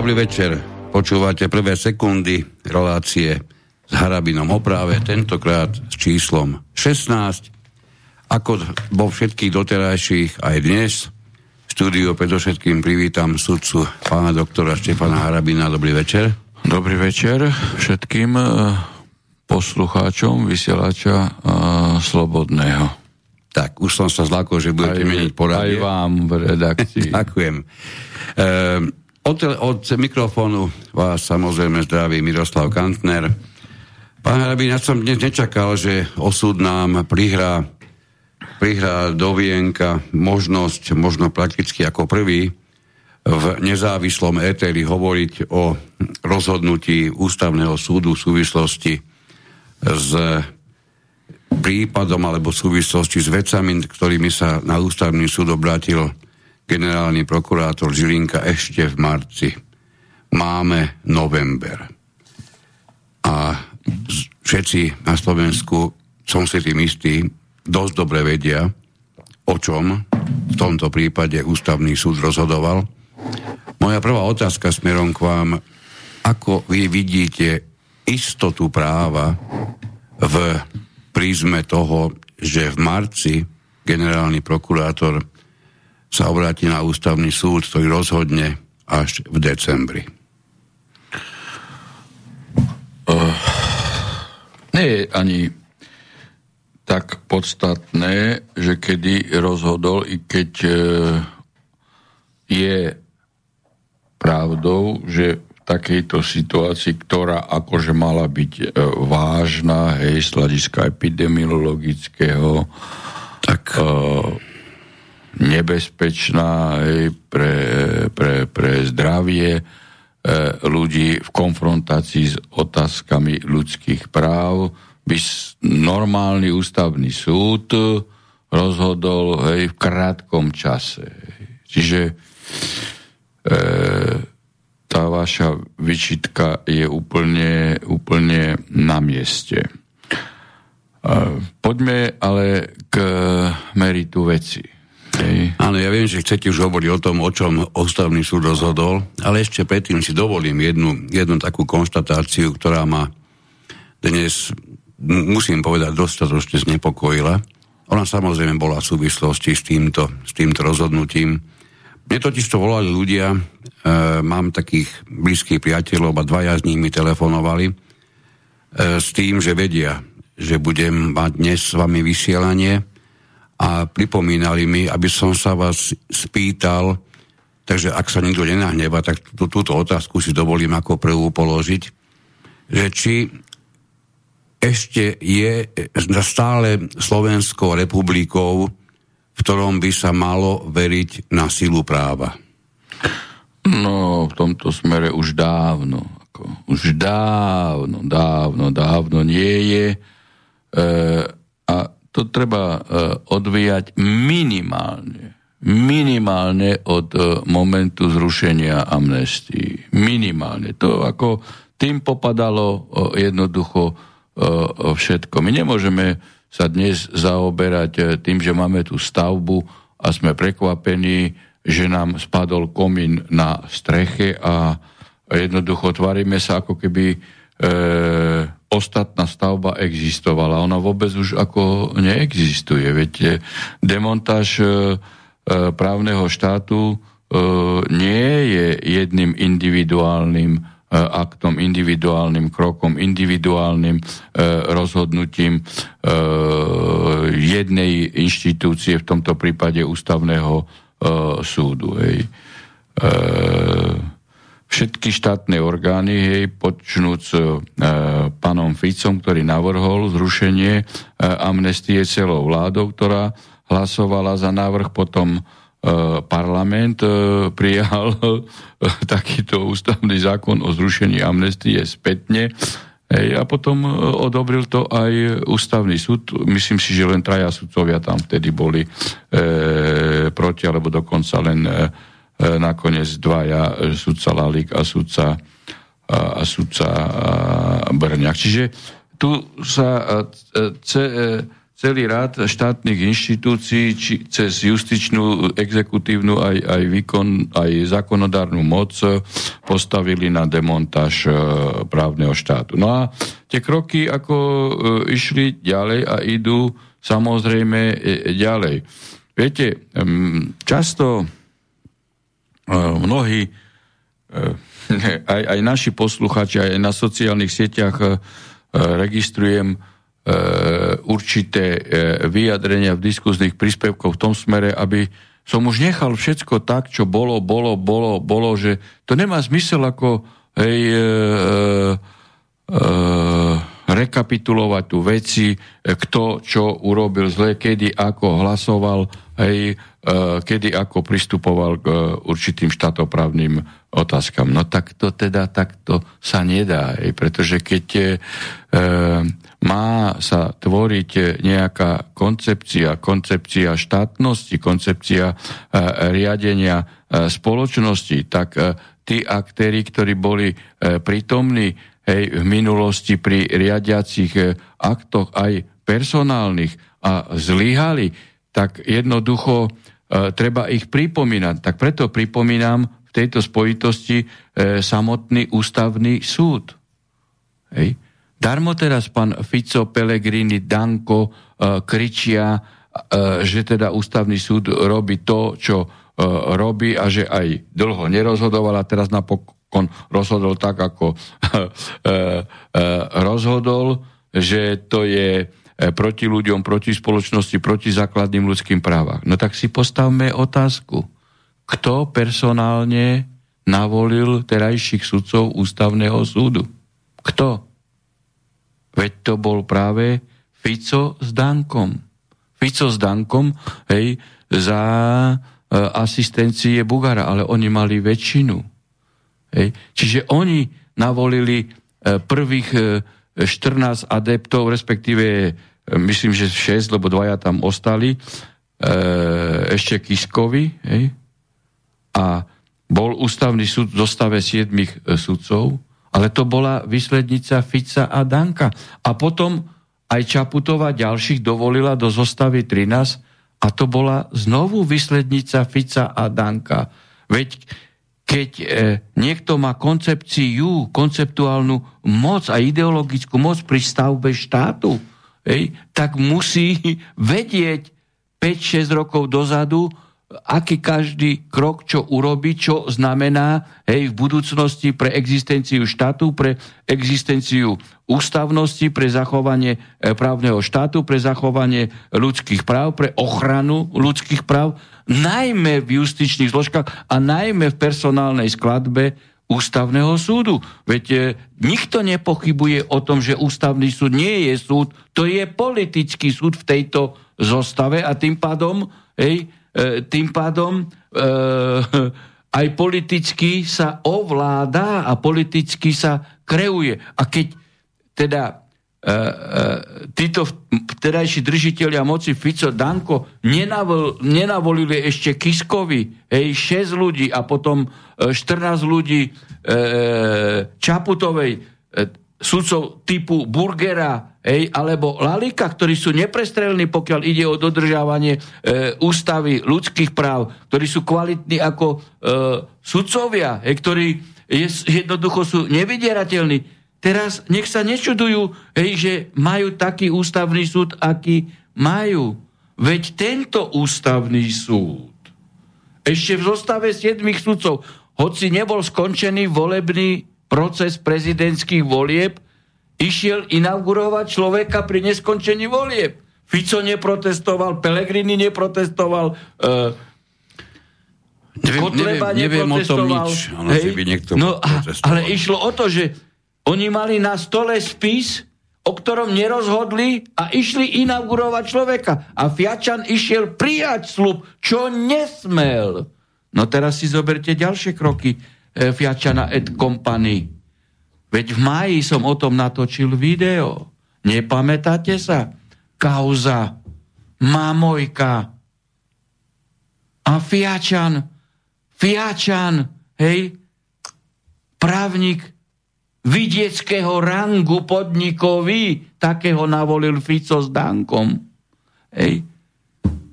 Dobrý večer. Počúvate prvé sekundy relácie s Harabinom o práve, tentokrát s číslom 16. Ako vo všetkých doterajších aj dnes v štúdiu predovšetkým privítam sudcu pána doktora Štefana Harabina. Dobrý večer. Dobrý večer všetkým eh, poslucháčom vysielača uh, Slobodného. Tak, už som sa zlákol, že budete aj, meniť poradie. Aj vám v redakcii. Ďakujem. Uh, od, od mikrofónu vás samozrejme zdraví Miroslav Kantner. Pán Harabin, ja som dnes nečakal, že osud nám prihrá, prihrá do vienka možnosť, možno prakticky ako prvý, v nezávislom éteri hovoriť o rozhodnutí ústavného súdu v súvislosti s prípadom alebo v súvislosti s vecami, ktorými sa na ústavný súd obrátil generálny prokurátor Žilinka ešte v marci. Máme november. A všetci na Slovensku, som si tým istý, dosť dobre vedia, o čom v tomto prípade ústavný súd rozhodoval moja prvá otázka smerom k vám, ako vy vidíte istotu práva v prízme toho, že v marci generálny prokurátor sa obráti na ústavný súd, ktorý rozhodne až v decembri. Uh, nie je ani tak podstatné, že kedy rozhodol, i keď uh, je pravdou, že v takejto situácii, ktorá akože mala byť e, vážna, hej, z hľadiska epidemiologického, tak e, nebezpečná hej, pre, pre, pre zdravie e, ľudí v konfrontácii s otázkami ľudských práv, by normálny ústavný súd rozhodol hej, v krátkom čase. Čiže e, tá vaša vyčitka je úplne, úplne na mieste. E, poďme ale k meritu veci. Hej. Áno, ja viem, že chcete už hovoriť o tom, o čom ústavný súd rozhodol, ale ešte predtým si dovolím jednu, jednu takú konštatáciu, ktorá ma dnes, musím povedať, dostatočne znepokojila. Ona samozrejme bola v súvislosti s týmto, s týmto rozhodnutím mne totiž to volali ľudia, e, mám takých blízkych priateľov a dvaja z nich mi telefonovali e, s tým, že vedia, že budem mať dnes s vami vysielanie a pripomínali mi, aby som sa vás spýtal, takže ak sa nikto nenahneva, tak tú, túto otázku si dovolím ako prvú položiť, že či ešte je stále Slovenskou republikou v ktorom by sa malo veriť na silu práva? No, v tomto smere už dávno. Ako, už dávno, dávno, dávno nie je. E, a to treba e, odvíjať minimálne. Minimálne od e, momentu zrušenia amnestii. Minimálne. To ako tým popadalo e, jednoducho všetko. My nemôžeme sa dnes zaoberať tým, že máme tú stavbu a sme prekvapení, že nám spadol komín na streche a jednoducho tvaríme sa, ako keby e, ostatná stavba existovala. Ona vôbec už ako neexistuje. Veď demontáž e, právneho štátu e, nie je jedným individuálnym E, aktom, individuálnym krokom, individuálnym e, rozhodnutím e, jednej inštitúcie, v tomto prípade ústavného e, súdu. Hej. E, všetky štátne orgány, hej, počnúc e, panom Ficom, ktorý navrhol zrušenie e, amnestie celou vládou, ktorá hlasovala za návrh potom E, parlament e, prijal e, takýto ústavný zákon o zrušení amnestie spätne a potom odobril to aj ústavný súd. Myslím si, že len traja sudcovia tam vtedy boli e, proti, alebo dokonca len e, nakoniec dvaja, sudca Lalík a sudca, a, sudca Brňák. Čiže tu sa ce, celý rád štátnych inštitúcií, či cez justičnú, exekutívnu, aj, aj výkon, aj zákonodárnu moc postavili na demontáž e, právneho štátu. No a tie kroky ako e, išli ďalej a idú samozrejme e, ďalej. Viete, často mnohí, aj, aj naši posluchači, aj na sociálnych sieťach registrujem E, určité e, vyjadrenia v diskuzných príspevkoch v tom smere, aby som už nechal všetko tak, čo bolo, bolo, bolo, bolo, že to nemá zmysel ako hej, e, e, e, rekapitulovať tu veci, kto čo urobil zle, kedy ako hlasoval, hej, e, kedy ako pristupoval k určitým štátoprávnym otázkam. No tak to teda takto sa nedá, hej, pretože keď e, má sa tvoriť nejaká koncepcia, koncepcia štátnosti, koncepcia e, riadenia e, spoločnosti, tak e, tí aktéry, ktorí boli prítomní hej, v minulosti pri riadiacich aktoch aj personálnych a zlyhali, tak jednoducho treba ich pripomínať. Tak preto pripomínam v tejto spojitosti samotný ústavný súd. Hej Darmo teraz pán Fico, Pellegrini, Danko uh, kričia, uh, že teda ústavný súd robí to, čo robí a že aj dlho nerozhodoval a teraz napokon rozhodol tak, ako uh, uh, rozhodol, že to je proti ľuďom, proti spoločnosti, proti základným ľudským právam. No tak si postavme otázku. Kto personálne navolil terajších sudcov ústavného súdu? Kto? Veď to bol práve Fico s Dankom. Fico s Dankom, hej, za e, asistencie Bugara, ale oni mali väčšinu. Hej. Čiže oni navolili e, prvých e, 14 adeptov, respektíve e, myslím, že 6, lebo dvaja tam ostali, e, ešte Kiskovi, hej, a bol ústavný súd v zostave 7 e, sudcov, ale to bola výslednica Fica a Danka. A potom aj Čaputová ďalších dovolila do zostavy 13 a to bola znovu výslednica Fica a Danka. Veď keď e, niekto má koncepciu, konceptuálnu moc a ideologickú moc pri stavbe štátu, hej, tak musí vedieť 5-6 rokov dozadu, aký každý krok, čo urobí, čo znamená hej, v budúcnosti pre existenciu štátu, pre existenciu ústavnosti, pre zachovanie e, právneho štátu, pre zachovanie ľudských práv, pre ochranu ľudských práv, najmä v justičných zložkách a najmä v personálnej skladbe ústavného súdu. Veď e, nikto nepochybuje o tom, že ústavný súd nie je súd, to je politický súd v tejto zostave a tým pádom hej, tým pádom e, aj politicky sa ovláda a politicky sa kreuje. A keď teda e, títo vtedajší držiteľia moci Fico, Danko nenavol, nenavolili ešte Kiskovi, hej, 6 ľudí a potom 14 ľudí Čaputovej, sudcov typu Burgera hej, alebo Lalika, ktorí sú neprestrelní, pokiaľ ide o dodržiavanie e, ústavy ľudských práv, ktorí sú kvalitní ako e, sudcovia, hej, ktorí je, jednoducho sú nevydierateľní. Teraz nech sa nečudujú, hej, že majú taký ústavný súd, aký majú. Veď tento ústavný súd ešte v zostave siedmých sudcov, hoci nebol skončený volebný proces prezidentských volieb, išiel inaugurovať človeka pri neskončení volieb. Fico neprotestoval, Pelegrini neprotestoval, uh, Neviem, Kotleba neviem, neviem o tom nič. Ono, hej? By niekto no, a, ale išlo o to, že oni mali na stole spis, o ktorom nerozhodli a išli inaugurovať človeka. A Fiačan išiel prijať slub, čo nesmel. No teraz si zoberte ďalšie kroky E, Fiatčana et Company. Veď v máji som o tom natočil video. Nepamätáte sa? Kauza Mamojka a Fiačan. Fiačan, hej, právnik vidieckého rangu podnikový, takého navolil Fico s Dankom. hej,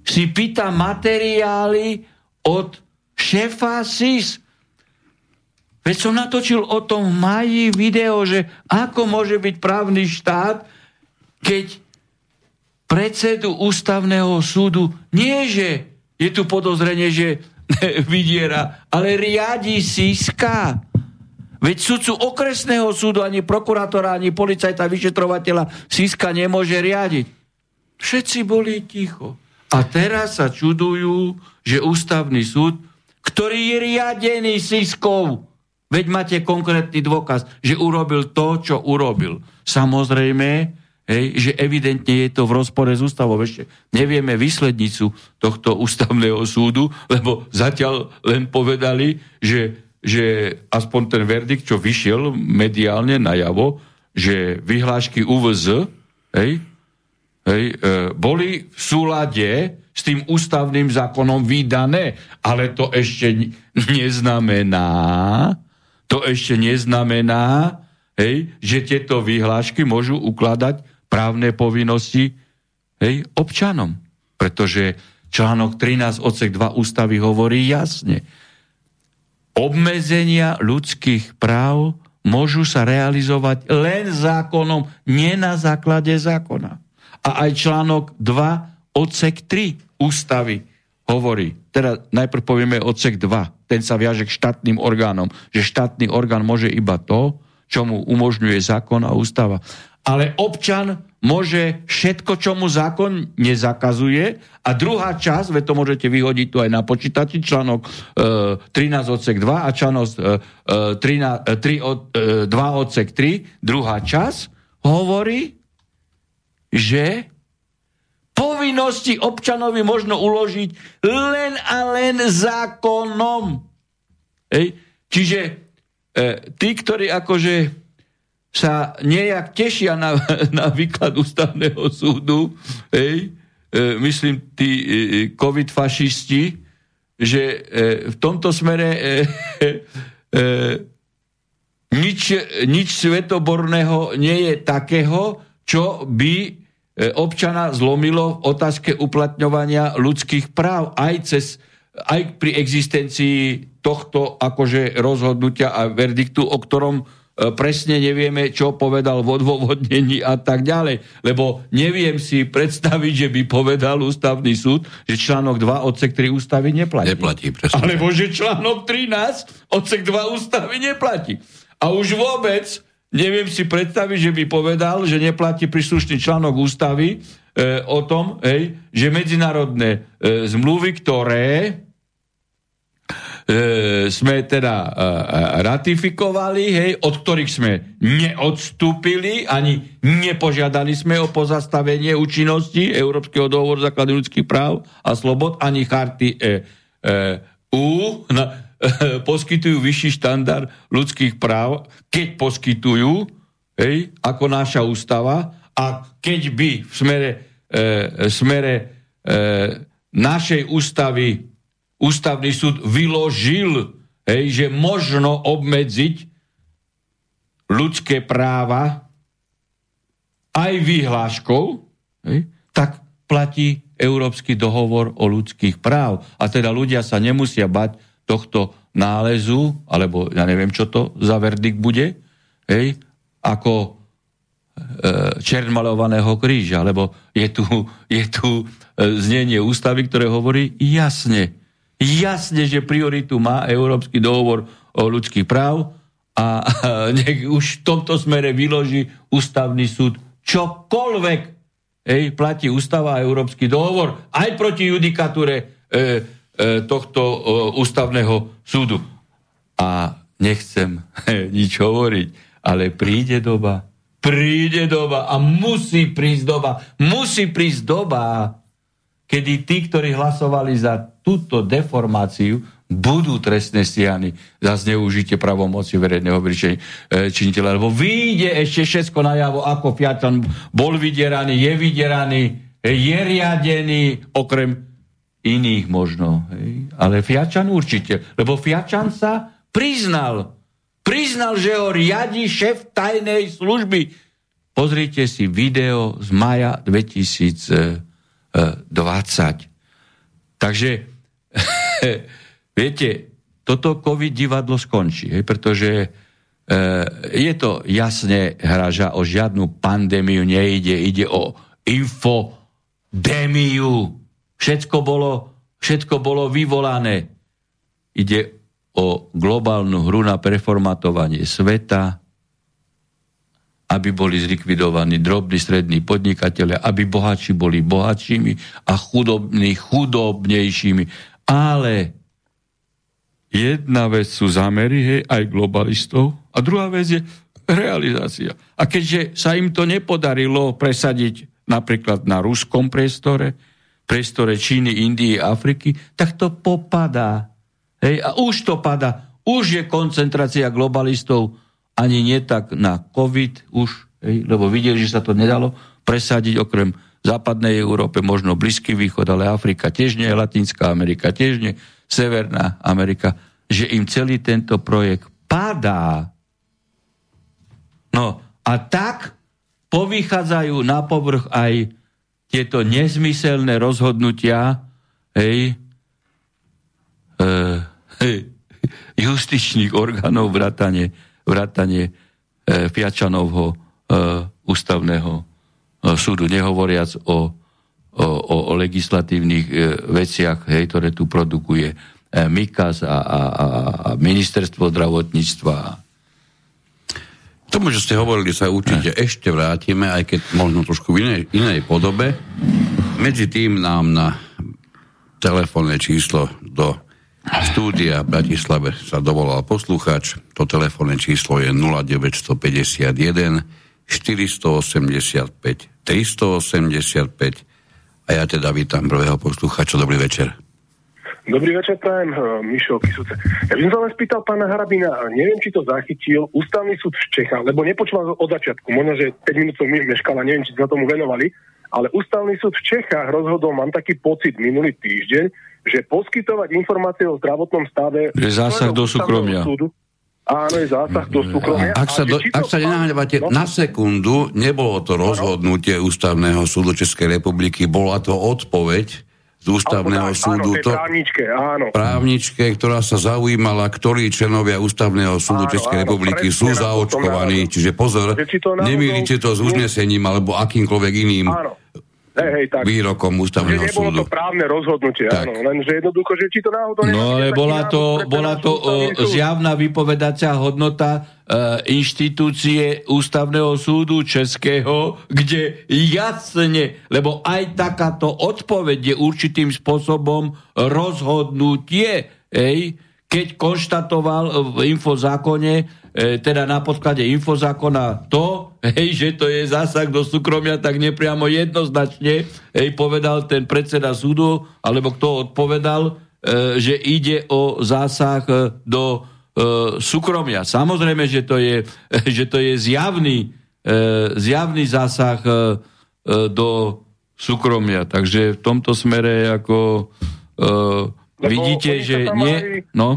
si pýta materiály od šéfa SIS. Veď som natočil o tom v maji video, že ako môže byť právny štát, keď predsedu ústavného súdu nie, že je tu podozrenie, že vydiera, ale riadi Siska. Veď sudcu okresného súdu, ani prokurátora, ani policajta, vyšetrovateľa Siska nemôže riadiť. Všetci boli ticho. A teraz sa čudujú, že ústavný súd, ktorý je riadený Siskou, veď máte konkrétny dôkaz, že urobil to, čo urobil. Samozrejme, hej, že evidentne je to v rozpore s ústavou. Ešte nevieme výslednicu tohto ústavného súdu, lebo zatiaľ len povedali, že, že aspoň ten verdikt, čo vyšiel mediálne najavo, že vyhlášky UVZ hej, hej, e, boli v súlade s tým ústavným zákonom vydané, ale to ešte neznamená, to ešte neznamená, hej, že tieto vyhlášky môžu ukladať právne povinnosti hej, občanom. Pretože článok 13 odsek 2 ústavy hovorí jasne. Obmedzenia ľudských práv môžu sa realizovať len zákonom, nie na základe zákona. A aj článok 2 odsek 3 ústavy hovorí, teda najprv povieme odsek 2, ten sa viaže k štátnym orgánom, že štátny orgán môže iba to, čo mu umožňuje zákon a ústava. Ale občan môže všetko, čo mu zákon nezakazuje. A druhá časť, ve to môžete vyhodiť tu aj na počítači, článok e, 13 odsek 2 a článok e, 13, 3, od, e, 2 odsek 3, druhá časť, hovorí, že povinnosti občanovi možno uložiť len a len zákonom. Ej? Čiže e, tí, ktorí akože sa nejak tešia na, na výklad ústavného súdu, hej, e, myslím tí e, covid fašisti, že e, v tomto smere e, e, e, nič, nič svetoborného nie je takého, čo by e, občana zlomilo v otázke uplatňovania ľudských práv aj cez aj pri existencii tohto akože rozhodnutia a verdiktu, o ktorom E, presne nevieme, čo povedal v odôvodnení a tak ďalej. Lebo neviem si predstaviť, že by povedal ústavný súd, že článok 2 odsek 3 ústavy neplatí. Neplatí, presne. Alebo že článok 13 odsek 2 ústavy neplatí. A už vôbec neviem si predstaviť, že by povedal, že neplatí príslušný článok ústavy e, o tom, hej, že medzinárodné e, zmluvy, ktoré e, sme teda e, ratifikovali, hej, od ktorých sme neodstúpili, ani nepožiadali sme o pozastavenie účinnosti Európskeho dohovoru základných ľudských práv a slobod, ani charty e, e, U e, poskytujú vyšší štandard ľudských práv, keď poskytujú, hej, ako náša ústava, a keď by v smere, e, smere e, našej ústavy ústavný súd vyložil, hej, že možno obmedziť ľudské práva aj vyhláškou, hej, tak platí Európsky dohovor o ľudských práv. A teda ľudia sa nemusia bať tohto nálezu, alebo ja neviem, čo to za verdikt bude, hej, ako e, čermalovaného kríža, lebo je tu, je tu e, znenie ústavy, ktoré hovorí jasne, jasne, že prioritu má Európsky dohovor o ľudských práv a nech už v tomto smere vyloží ústavný súd čokoľvek. Ej, platí ústava a Európsky dohovor aj proti judikatúre e, tohto e, ústavného súdu. A nechcem e, nič hovoriť, ale príde doba, príde doba a musí prísť doba, musí prísť doba, kedy tí, ktorí hlasovali za túto deformáciu, budú trestné stíhani za zneužitie pravomoci verejného e, činiteľa. Lebo vyjde ešte všetko najavo, ako Fiačan bol vydieraný, je vydieraný, je riadený, okrem iných možno. Hej. Ale Fiačan určite. Lebo Fiačan sa priznal. Priznal, že ho riadi šéf tajnej služby. Pozrite si video z maja 2000 Takže, viete, toto COVID divadlo skončí, hej, pretože e, je to jasne hraža, o žiadnu pandémiu nejde, ide o infodémiu. Všetko bolo, všetko bolo vyvolané. Ide o globálnu hru na preformatovanie sveta, aby boli zlikvidovaní drobní strední podnikatelia, aby bohatší boli bohatšími a chudobní chudobnejšími. Ale Jedna vec sú zámery, hej, aj globalistov, a druhá vec je realizácia. A keďže sa im to nepodarilo presadiť napríklad na ruskom priestore, priestore Číny, Indie, Afriky, tak to popadá. Hej, a už to padá. Už je koncentrácia globalistov ani nie tak na COVID, už, hej, lebo videli, že sa to nedalo presadiť okrem západnej Európe, možno Blízky východ, ale Afrika tiež nie, Latinská Amerika tiež nie, Severná Amerika, že im celý tento projekt padá. No a tak povychádzajú na povrch aj tieto nezmyselné rozhodnutia hej, e, hej, justičných orgánov vrátane, vrátane e, Fiačanovho e, ústavného e, súdu, nehovoriac o, o, o legislatívnych e, veciach, hej, ktoré tu produkuje E, Mikas a, a, a ministerstvo zdravotníctva. Tomu, že ste hovorili, sa určite ne. ešte vrátime, aj keď možno trošku v inej, inej podobe. Medzi tým nám na telefónne číslo do štúdia v Bratislave sa dovolal poslucháč. To telefónne číslo je 0951 485 385 a ja teda vítam prvého poslucháča. Dobrý večer. Dobrý večer, prajem, eh, Mišo Kisuce. Ja by som sa len spýtal pána Harabina, neviem, či to zachytil, ústavný súd v Čechách, lebo nepočúval od začiatku, možno, že 5 minút som meškala, neviem, či sa tomu venovali, ale ústavný súd v Čechách rozhodol, mám taký pocit minulý týždeň, že poskytovať informácie o zdravotnom stave... Je zásah do súkromia. Súdu, Áno, je zásah do súkromia. Ak sa, do, ak sa nenahnevate, no? na sekundu nebolo to rozhodnutie Ústavného súdu Českej republiky, bola to odpoveď z ústavného áno, súdu. Áno, to, právničke, áno. Právničke, ktorá sa zaujímala, ktorí členovia ústavného súdu áno, Českej áno, republiky sú zaočkovaní. Čiže pozor, nemýlite to s uznesením alebo akýmkoľvek iným áno Hej, hej, tak. výrokom ústavného že nebolo súdu. to právne rozhodnutie, tak. áno, lenže jednoducho, že či to náhodou... No ale bola to, bola to o, zjavná vypovedacia hodnota e, inštitúcie ústavného súdu Českého, kde jasne, lebo aj takáto odpoveď je určitým spôsobom rozhodnutie, hej, keď konštatoval v infozákone, e, teda na podklade infozákona to, hej, že to je zásah do súkromia, tak nepriamo jednoznačne hej, povedal ten predseda súdu, alebo kto odpovedal, e, že ide o zásah e, do súkromia. Samozrejme, že to je, že to je zjavný, zjavný zásah do súkromia. Takže v tomto smere ako... E, lebo Vidíte, že nie... Aj, no?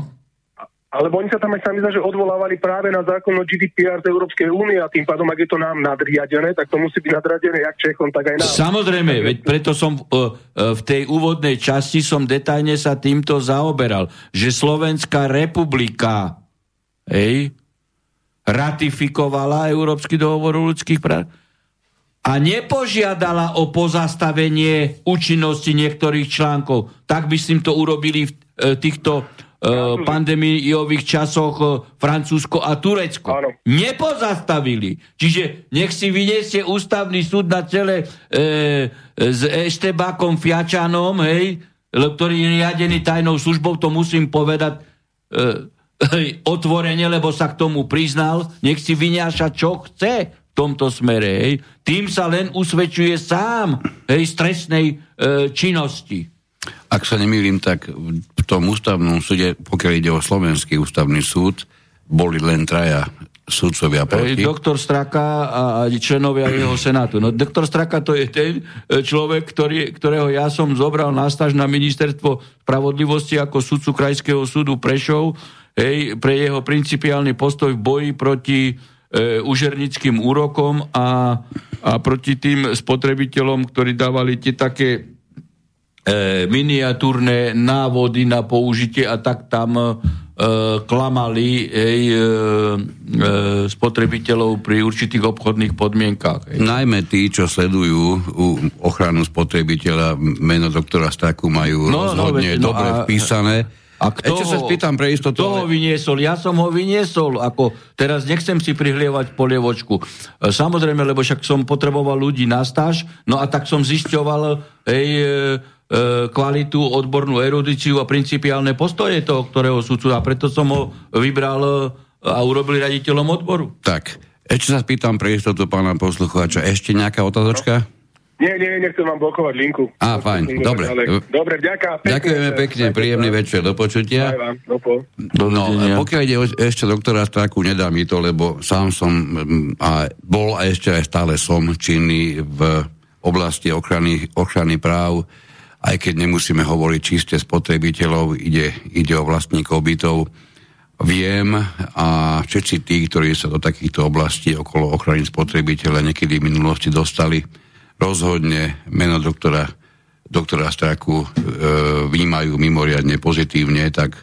Alebo oni sa tam aj sami že odvolávali práve na zákon o GDPR z Európskej únie a tým pádom, ak je to nám nadriadené, tak to musí byť nadriadené jak Čechom, tak aj nám. Samozrejme, veď preto som uh, uh, v tej úvodnej časti som detajne sa týmto zaoberal, že Slovenská republika hej, ratifikovala Európsky dohovor o ľudských práv a nepožiadala o pozastavenie účinnosti niektorých článkov. Tak by si to urobili v e, týchto e, pandémiových časoch e, Francúzsko a Turecko. Áno. Nepozastavili. Čiže nech si vyniesie ústavný súd na čele e, s Eštebákom Fiačanom, hej, ktorý je riadený tajnou službou, to musím povedať e, otvorene, lebo sa k tomu priznal. Nech si vyňaša, čo chce tomto smere. Hej. Tým sa len usvedčuje sám hej, stresnej e, činnosti. Ak sa nemýlim, tak v tom ústavnom súde, pokiaľ ide o slovenský ústavný súd, boli len traja súdcovia proti. Doktor Straka a členovia jeho senátu. No, doktor Straka to je ten e, človek, ktorý, ktorého ja som zobral na stáž na ministerstvo spravodlivosti ako sudcu Krajského súdu Prešov hej, pre jeho principiálny postoj v boji proti e, užernickým úrokom a, a proti tým spotrebiteľom, ktorí dávali tie také e, miniatúrne návody na použitie a tak tam e, klamali ej, e, e, spotrebiteľov pri určitých obchodných podmienkách. Ej. Najmä tí, čo sledujú u ochranu spotrebiteľa, meno doktora Staku majú no, no rozhodne no, dobre a, vpísané. A kto Ešte ho, sa spýtam pre istotu. Kto ale... ho vyniesol? Ja som ho vyniesol. Ako, teraz nechcem si prihlievať polievočku. E, samozrejme, lebo však som potreboval ľudí na stáž, no a tak som zisťoval ej, e, E, kvalitu, odbornú erudíciu a principiálne postoje toho, ktorého súdcu a preto som ho vybral e, a urobil raditeľom odboru. Tak, ešte sa spýtam pre istotu pána poslucháča, ešte nejaká otázočka? Nie, nie, nechcem vám blokovať linku. Á, fajn, dobre. Dobre, ďaká. Ďakujeme pekne, príjemný večer, do počutia. No, pokiaľ ide ešte doktora Straku, nedá mi to, lebo sám som a bol a ešte aj stále som činný v oblasti ochrany, ochrany práv aj keď nemusíme hovoriť čiste spotrebiteľov, ide, ide o vlastníkov bytov. Viem a všetci tí, ktorí sa do takýchto oblastí okolo ochrany spotrebiteľa niekedy v minulosti dostali, rozhodne meno doktora, doktora Straku e, vnímajú mimoriadne pozitívne, tak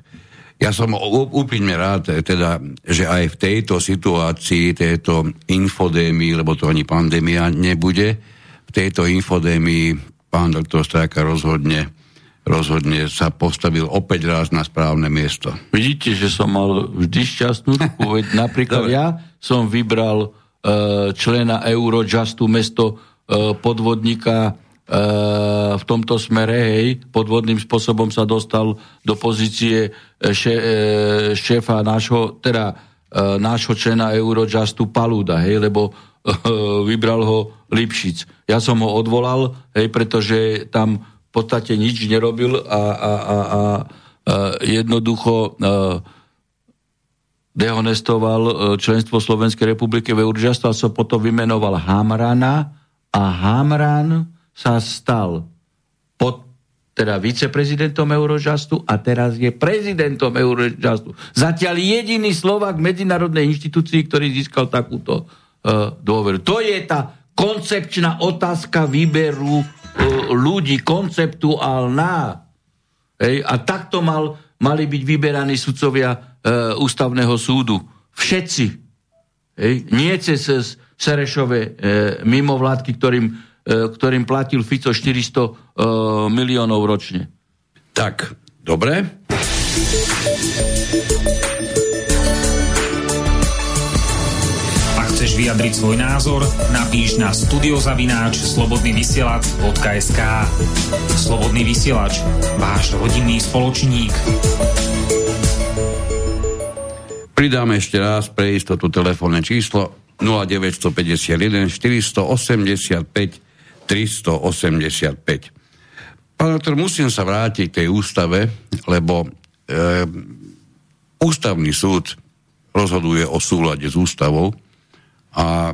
ja som úplne rád, teda, že aj v tejto situácii, tejto infodémii, lebo to ani pandémia nebude, v tejto infodémii pán doktor Strajka rozhodne, rozhodne sa postavil opäť raz na správne miesto. Vidíte, že som mal vždy šťastnú veď napríklad ja som vybral uh, člena Eurojustu mesto podvodníka uh, v tomto smere, hej, podvodným spôsobom sa dostal do pozície še, uh, šéfa nášho, teda nášho člena Eurojustu Paluda, hej, lebo vybral ho Lipšic. Ja som ho odvolal, hej, pretože tam v podstate nič nerobil a, a, a, a, jednoducho dehonestoval členstvo Slovenskej republiky v Eurojust a sa potom vymenoval Hamrana a Hamran sa stal pod teda viceprezidentom Eurojustu a teraz je prezidentom Eurojustu. Zatiaľ jediný Slovak medzinárodnej inštitúcii, ktorý získal takúto uh, dôveru. To je tá koncepčná otázka výberu uh, ľudí, konceptuálna. Hej, a takto mal, mali byť vyberaní sudcovia uh, ústavného súdu. Všetci. Hej, nie cez Serešové uh, mimovládky, ktorým, uh, ktorým platil Fico 400 uh, miliónov ročne. Tak, dobre. chceš vyjadriť svoj názor, napíš na studiozavináč slobodnyvysielac.sk Slobodný vysielač, váš rodinný spoločník. Pridáme ešte raz pre istotu telefónne číslo 0951 485 385. Pán doktor, musím sa vrátiť k tej ústave, lebo e, ústavný súd rozhoduje o súlade s ústavou a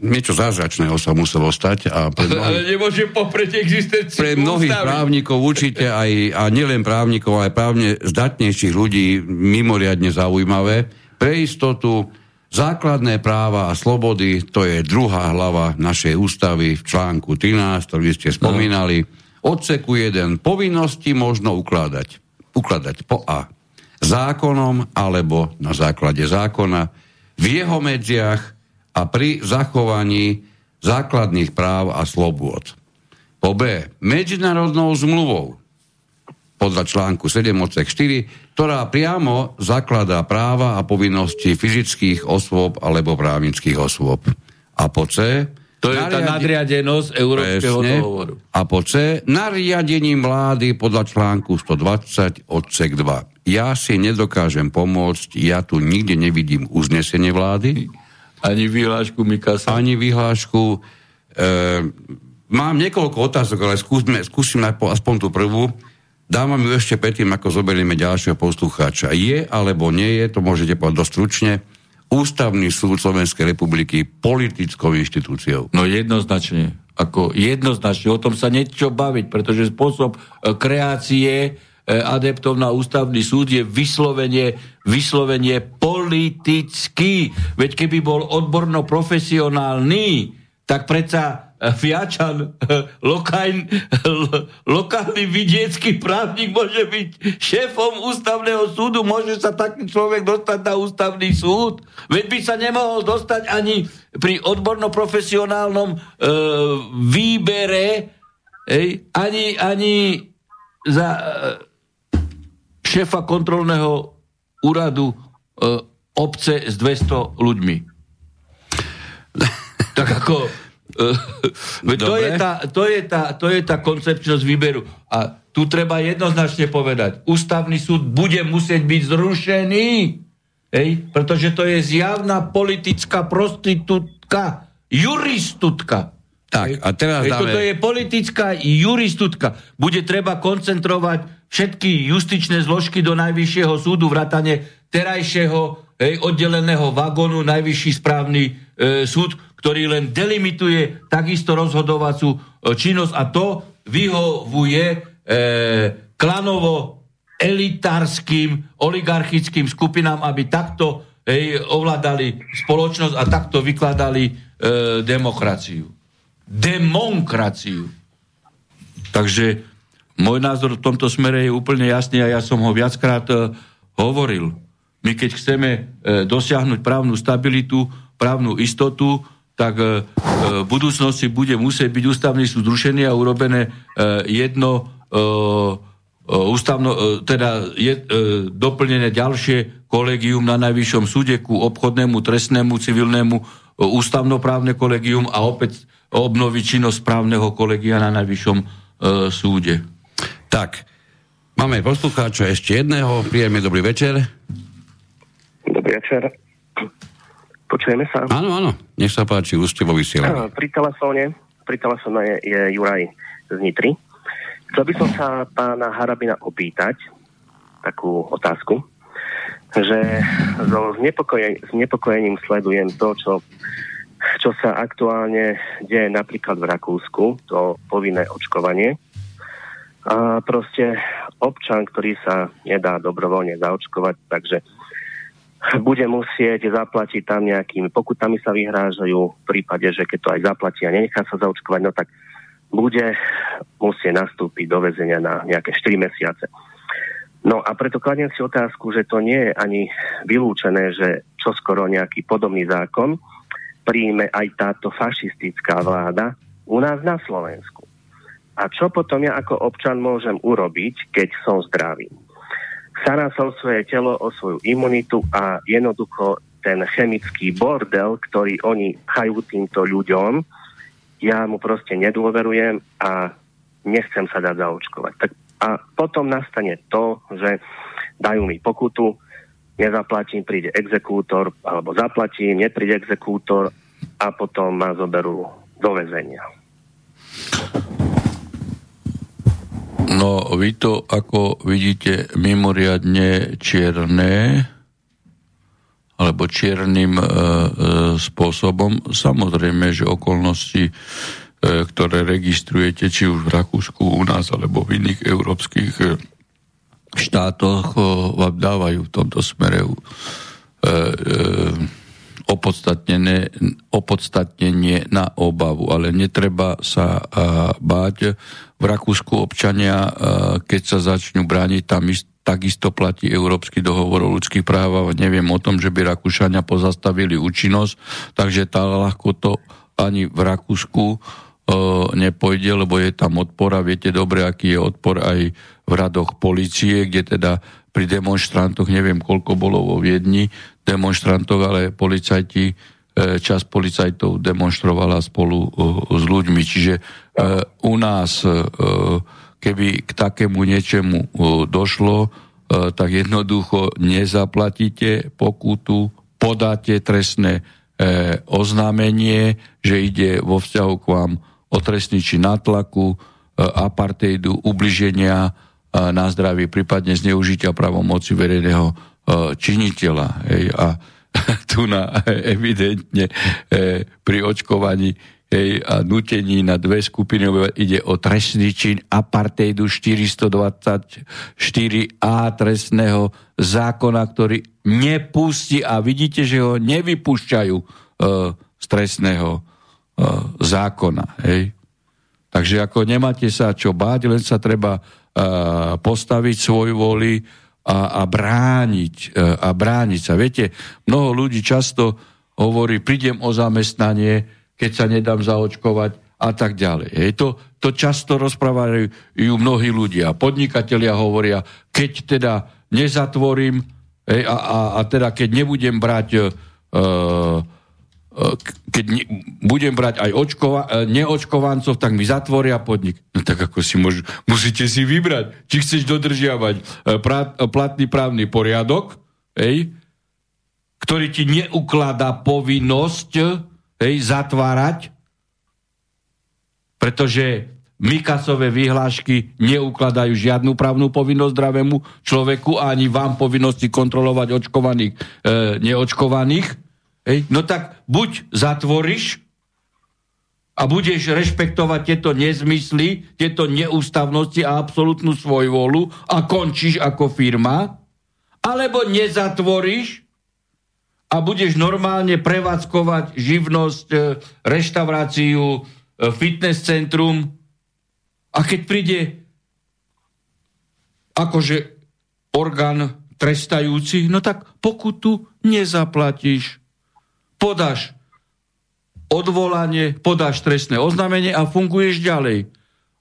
niečo zázračného sa muselo stať. A pre mnohých, ale nemôže poprieť existenciu Pre mnohých ústavy. právnikov určite aj, a nielen právnikov, ale právne zdatnejších ľudí mimoriadne zaujímavé. Pre istotu základné práva a slobody, to je druhá hlava našej ústavy v článku 13, ktorý ste spomínali. No. Odseku 1. Povinnosti možno ukladať. Ukladať po A. Zákonom alebo na základe zákona v jeho medziach a pri zachovaní základných práv a slobôd. Po B. Medzinárodnou zmluvou podľa článku 7 odsek 4, ktorá priamo zakladá práva a povinnosti fyzických osôb alebo právnických osôb. A po C. To je nariadi... tá nadriadenosť Európskeho Presne. dohovoru. A po C. Nariadením vlády podľa článku 120 odsek 2. Ja si nedokážem pomôcť, ja tu nikde nevidím uznesenie vlády, ani vyhlášku Mikasa. Ani vyhlášku. E, mám niekoľko otázok, ale skúsme, skúsim aspoň tú prvú. Dávam ju ešte predtým, ako zoberieme ďalšieho poslucháča. Je alebo nie je, to môžete povedať dosť stručne, Ústavný súd Slovenskej republiky politickou inštitúciou? No jednoznačne. Ako jednoznačne. O tom sa niečo baviť, pretože spôsob e, kreácie E, adeptov na ústavný súd je vyslovenie, vyslovenie politický. Veď keby bol odborno profesionálny, tak predsa Fiačan, lokálny, lokálny vidiecký právnik môže byť šéfom ústavného súdu, môže sa taký človek dostať na ústavný súd. Veď by sa nemohol dostať ani pri odborno-profesionálnom e, výbere, ej, ani, ani za e, šéfa kontrolného úradu e, obce s 200 ľuďmi. tak ako to, je tá, to, je tá, to je tá koncepčnosť výberu. A tu treba jednoznačne povedať, ústavný súd bude musieť byť zrušený, hej? pretože to je zjavná politická prostitútka, juristutka. Tak, a teraz hej, dáme... Toto je politická juristutka. Bude treba koncentrovať všetky justičné zložky do najvyššieho súdu, vrátane terajšieho hej, oddeleného vagónu, najvyšší správny e, súd, ktorý len delimituje takisto rozhodovacú e, činnosť a to vyhovuje e, klanovo elitárským, oligarchickým skupinám, aby takto hej, ovládali spoločnosť a takto vykladali e, demokraciu. Demokraciu. Takže môj názor v tomto smere je úplne jasný a ja som ho viackrát e, hovoril. My keď chceme e, dosiahnuť právnu stabilitu, právnu istotu, tak e, e, v budúcnosti bude musieť byť ústavný súd zrušený a urobené e, jedno ústavno, teda je, doplnené ďalšie kolegium na najvyššom súde ku obchodnému, trestnému, civilnému, ústavnoprávne kolegium a opäť obnoviť činnosť právneho kolegia na najvyššom súde. Tak, máme poslucháča ešte jedného. Príjemne dobrý večer. Dobrý večer. Počujeme sa? Áno, áno. Nech sa páči, už ste vo vysielaní. Pri telefóne, pri telefóne je, je Juraj z Nitry. Chcel by som sa pána Harabina opýtať takú otázku, že so znepokojen, znepokojením sledujem to, čo, čo sa aktuálne deje napríklad v Rakúsku, to povinné očkovanie. A proste občan, ktorý sa nedá dobrovoľne zaočkovať, takže bude musieť zaplatiť tam nejakými pokutami sa vyhrážajú v prípade, že keď to aj zaplatí a nenechá sa zaočkovať, no tak bude musieť nastúpiť do väzenia na nejaké 4 mesiace. No a preto kladiem si otázku, že to nie je ani vylúčené, že čo skoro nejaký podobný zákon príjme aj táto fašistická vláda u nás na Slovensku. A čo potom ja ako občan môžem urobiť, keď som zdravý? Stará sa o svoje telo, o svoju imunitu a jednoducho ten chemický bordel, ktorý oni chajú týmto ľuďom, ja mu proste nedôverujem a nechcem sa dať zaočkovať. Tak a potom nastane to, že dajú mi pokutu, nezaplatím, príde exekútor, alebo zaplatím, nepríde exekútor a potom ma zoberú do väzenia. No, vy to, ako vidíte, mimoriadne čierne, alebo čiernym e, e, spôsobom. Samozrejme, že okolnosti, e, ktoré registrujete, či už v Rakúsku, u nás, alebo v iných európskych e, štátoch, e, vám dávajú v tomto smere e, e, opodstatnenie na obavu, ale netreba sa báť. V Rakúsku občania, keď sa začnú brániť, tam takisto platí Európsky dohovor o ľudských právach. Neviem o tom, že by Rakúšania pozastavili účinnosť, takže tá ľahko to ani v Rakúsku nepojde, lebo je tam odpor a viete dobre, aký je odpor aj v radoch policie, kde teda pri demonstrantoch, neviem koľko bolo vo Viedni, demonstrantov, ale policajti, e, čas policajtov demonstrovala spolu e, s ľuďmi. Čiže e, u nás, keby k takému niečemu došlo, tak jednoducho nezaplatíte pokutu, podáte trestné oznámenie, že ide vo vzťahu k vám o trestný či natlaku, apartheidu, ubliženia na zdravie, prípadne zneužitia pravomoci verejného činiteľa. Hej, a tu na evidentne e, pri očkovaní hej, a nutení na dve skupiny ide o trestný čin apartheidu 424a trestného zákona, ktorý nepustí a vidíte, že ho nevypúšťajú e, z trestného zákona. Hej? Takže ako nemáte sa čo báť, len sa treba postaviť svoj voli a, a brániť uh, a brániť sa. Viete, mnoho ľudí často hovorí, prídem o zamestnanie, keď sa nedám zaočkovať a tak ďalej. Hej, to, to často rozprávajú mnohí ľudia. Podnikatelia hovoria, keď teda nezatvorím hej, a, a, a teda keď nebudem brať uh, E, keď ne, budem brať aj očkova, e, neočkovancov, tak mi zatvoria podnik. No tak ako si môžu, musíte si vybrať, či chceš dodržiavať e, pra, platný právny poriadok, hej, ktorý ti neukladá povinnosť hej, zatvárať, pretože Mikasové vyhlášky neukladajú žiadnu právnu povinnosť zdravému človeku ani vám povinnosti kontrolovať očkovaných, e, neočkovaných. Hej? No tak buď zatvoríš a budeš rešpektovať tieto nezmysly, tieto neústavnosti a absolútnu svojvolu a končíš ako firma, alebo nezatvoríš a budeš normálne prevádzkovať živnosť, e, reštauráciu, e, fitness centrum a keď príde akože orgán trestajúci, no tak pokutu nezaplatíš podáš odvolanie, podáš trestné oznámenie a funguješ ďalej.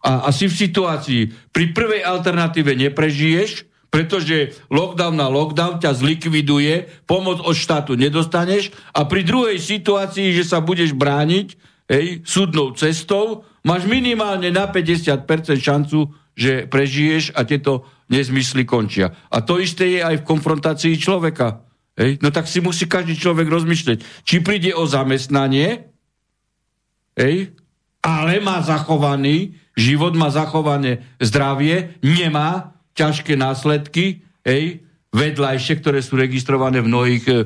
A, a si v situácii, pri prvej alternatíve neprežiješ, pretože lockdown na lockdown ťa zlikviduje, pomoc od štátu nedostaneš a pri druhej situácii, že sa budeš brániť hej, súdnou cestou, máš minimálne na 50% šancu, že prežiješ a tieto nezmysly končia. A to isté je aj v konfrontácii človeka. Hej? No tak si musí každý človek rozmýšľať, či príde o zamestnanie, hej? ale má zachovaný život, má zachované zdravie, nemá ťažké následky, hej? vedľajšie, ktoré sú registrované v mnohých e, e,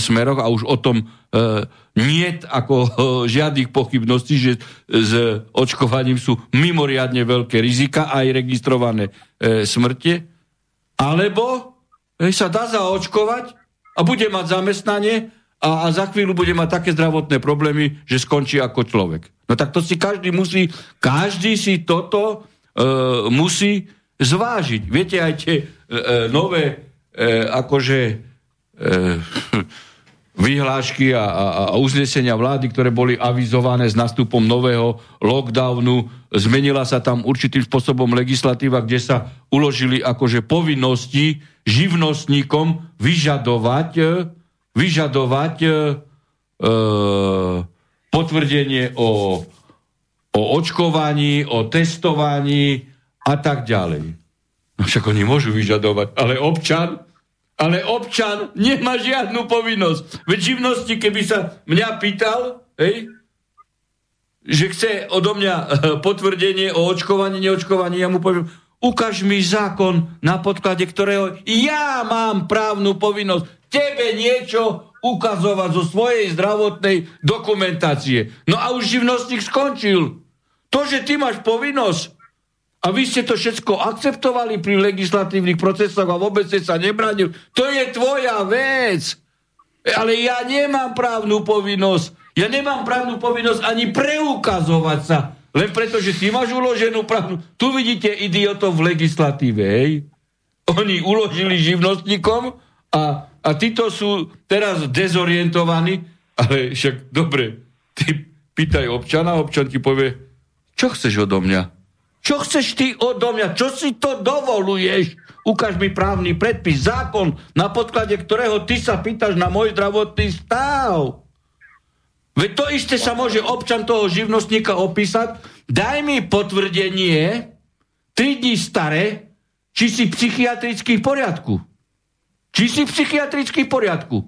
smeroch a už o tom e, nie ako e, žiadnych pochybností, že s očkovaním sú mimoriadne veľké rizika aj registrované e, smrte, alebo hej, sa dá zaočkovať a bude mať zamestnanie a, a za chvíľu bude mať také zdravotné problémy, že skončí ako človek. No tak to si každý musí, každý si toto e, musí zvážiť. Viete, aj tie e, e nové e, akože e, vyhlášky a, a, a uznesenia vlády, ktoré boli avizované s nastupom nového lockdownu. Zmenila sa tam určitým spôsobom legislatíva, kde sa uložili akože povinnosti živnostníkom vyžadovať, vyžadovať e, e potvrdenie o, o očkovaní, o testovaní a tak ďalej. No však oni môžu vyžadovať, ale občan ale občan nemá žiadnu povinnosť. Veď živnosti, keby sa mňa pýtal, hej, že chce odo mňa eh, potvrdenie o očkovaní, neočkovaní, ja mu poviem, ukáž mi zákon, na podklade ktorého ja mám právnu povinnosť tebe niečo ukazovať zo svojej zdravotnej dokumentácie. No a už živnostník skončil. To, že ty máš povinnosť a vy ste to všetko akceptovali pri legislatívnych procesoch a vôbec ste sa nebránil. To je tvoja vec. Ale ja nemám právnu povinnosť. Ja nemám právnu povinnosť ani preukazovať sa. Len preto, že ty máš uloženú právnu... Tu vidíte idiotov v legislatíve, hej? Oni uložili živnostníkom a, a títo sú teraz dezorientovaní, ale však dobre, ty pýtaj občana, občan ti povie, čo chceš odo mňa? Čo chceš ty odo mňa? Čo si to dovoluješ? Ukáž mi právny predpis, zákon, na podklade ktorého ty sa pýtaš na môj zdravotný stav. Veď to isté sa môže občan toho živnostníka opísať. Daj mi potvrdenie 3 dní staré, či si psychiatricky v poriadku. Či si psychiatricky v poriadku.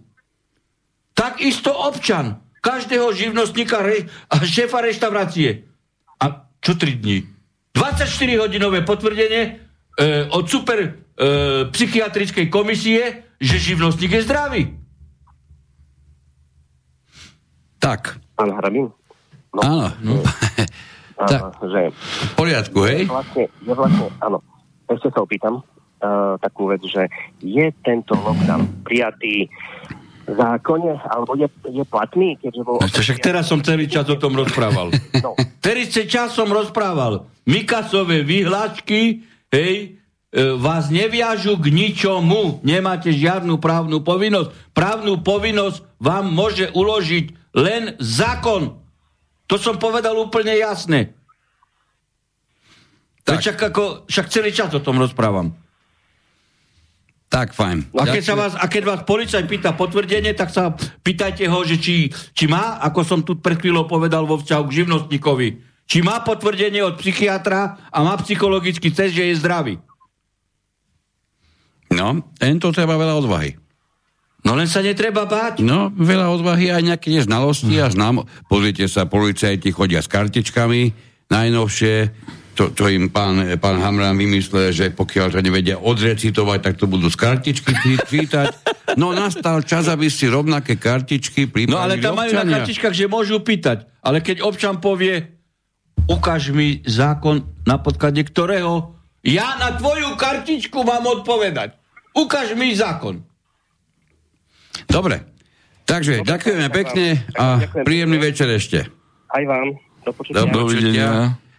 Takisto občan každého živnostníka a šéfa reštaurácie. A čo 3 dní? 24-hodinové potvrdenie e, od super e, psychiatrickej komisie, že živnostník je zdravý. Tak. Pán Hrabin? No, áno. No. tak. Že, v poriadku, hej? Je vlastne, je vlastne, áno. Ešte sa opýtam uh, takú vec, že je tento lockdown prijatý zákone, alebo je, je platný, keďže bol... No, však teraz som celý čas o tom rozprával. No. Celý čas som rozprával. Mikasové vyhlášky, hej, e, vás neviažu k ničomu. Nemáte žiadnu právnu povinnosť. Právnu povinnosť vám môže uložiť len zákon. To som povedal úplne jasne. Tak. Však, ako, však celý čas o tom rozprávam. Tak, fajn. A keď, sa vás, a keď vás policajt pýta potvrdenie, tak sa pýtajte ho, že či, či má, ako som tu pred chvíľou povedal vo vzťahu k živnostníkovi, či má potvrdenie od psychiatra a má psychologický test, že je zdravý. No, to treba veľa odvahy. No len sa netreba báť. No, veľa odvahy aj nejaké znalosti a znám. Pozrite sa, policajti chodia s kartičkami, najnovšie, to, čo im pán, pán Hamran vymyslel, že pokiaľ to nevedia odrecitovať, tak to budú z kartičky čítať. No nastal čas, aby si rovnaké kartičky pripravili No ale tam majú na kartičkách, že môžu pýtať. Ale keď občan povie, ukáž mi zákon, na podklade ktorého ja na tvoju kartičku mám odpovedať. Ukáž mi zákon. Dobre. Takže Dobre, ďakujeme pekne a príjemný večer ešte. Aj vám. Do počutia. Do počutia.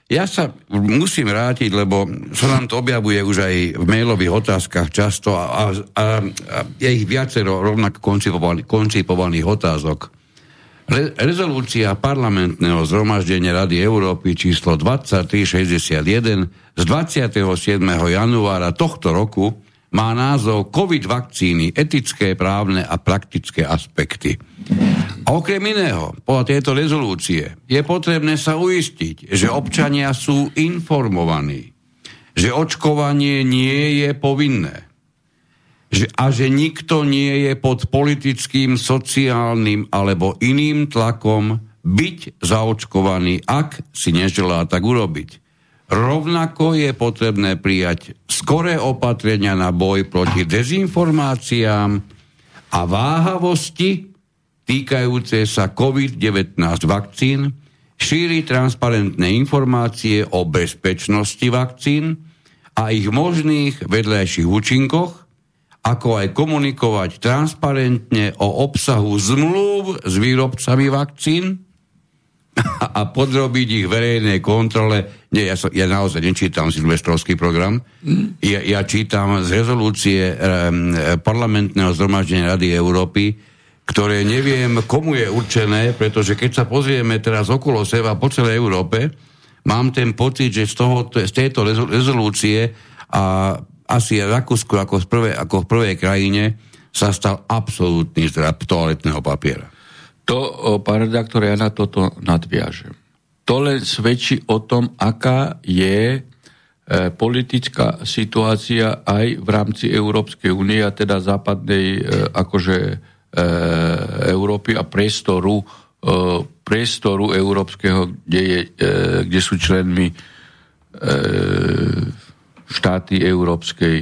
Ja sa musím vrátiť, lebo sa nám to objavuje už aj v mailových otázkach často a, a, a, a je ich viacero rovnako koncipovaných, koncipovaných otázok. Re, rezolúcia parlamentného zhromaždenia Rady Európy číslo 2361 z 27. januára tohto roku má názov COVID vakcíny, etické, právne a praktické aspekty. A okrem iného, podľa tejto rezolúcie je potrebné sa uistiť, že občania sú informovaní, že očkovanie nie je povinné a že nikto nie je pod politickým, sociálnym alebo iným tlakom byť zaočkovaný, ak si neželá tak urobiť. Rovnako je potrebné prijať skoré opatrenia na boj proti dezinformáciám a váhavosti týkajúce sa COVID-19 vakcín, šíri transparentné informácie o bezpečnosti vakcín a ich možných vedľajších účinkoch, ako aj komunikovať transparentne o obsahu zmluv s výrobcami vakcín a podrobiť ich verejnej kontrole. Nie, ja, so, ja naozaj nečítam silvestrovský program. Ja, ja čítam z rezolúcie um, parlamentného zhromaždenia Rady Európy, ktoré neviem, komu je určené, pretože keď sa pozrieme teraz okolo seba po celej Európe, mám ten pocit, že z, toho, z tejto rezolúcie a asi Rakúsko ako, v prvé, ako v prvej krajine sa stal absolútny zdrab toaletného papiera. To, pán redaktor, ja na toto nadviažem. To len svedčí o tom, aká je e, politická situácia aj v rámci Európskej únie a teda západnej e, akože E, Európy a priestoru, priestoru európskeho, kde, je, kde sú členmi štáty Európskej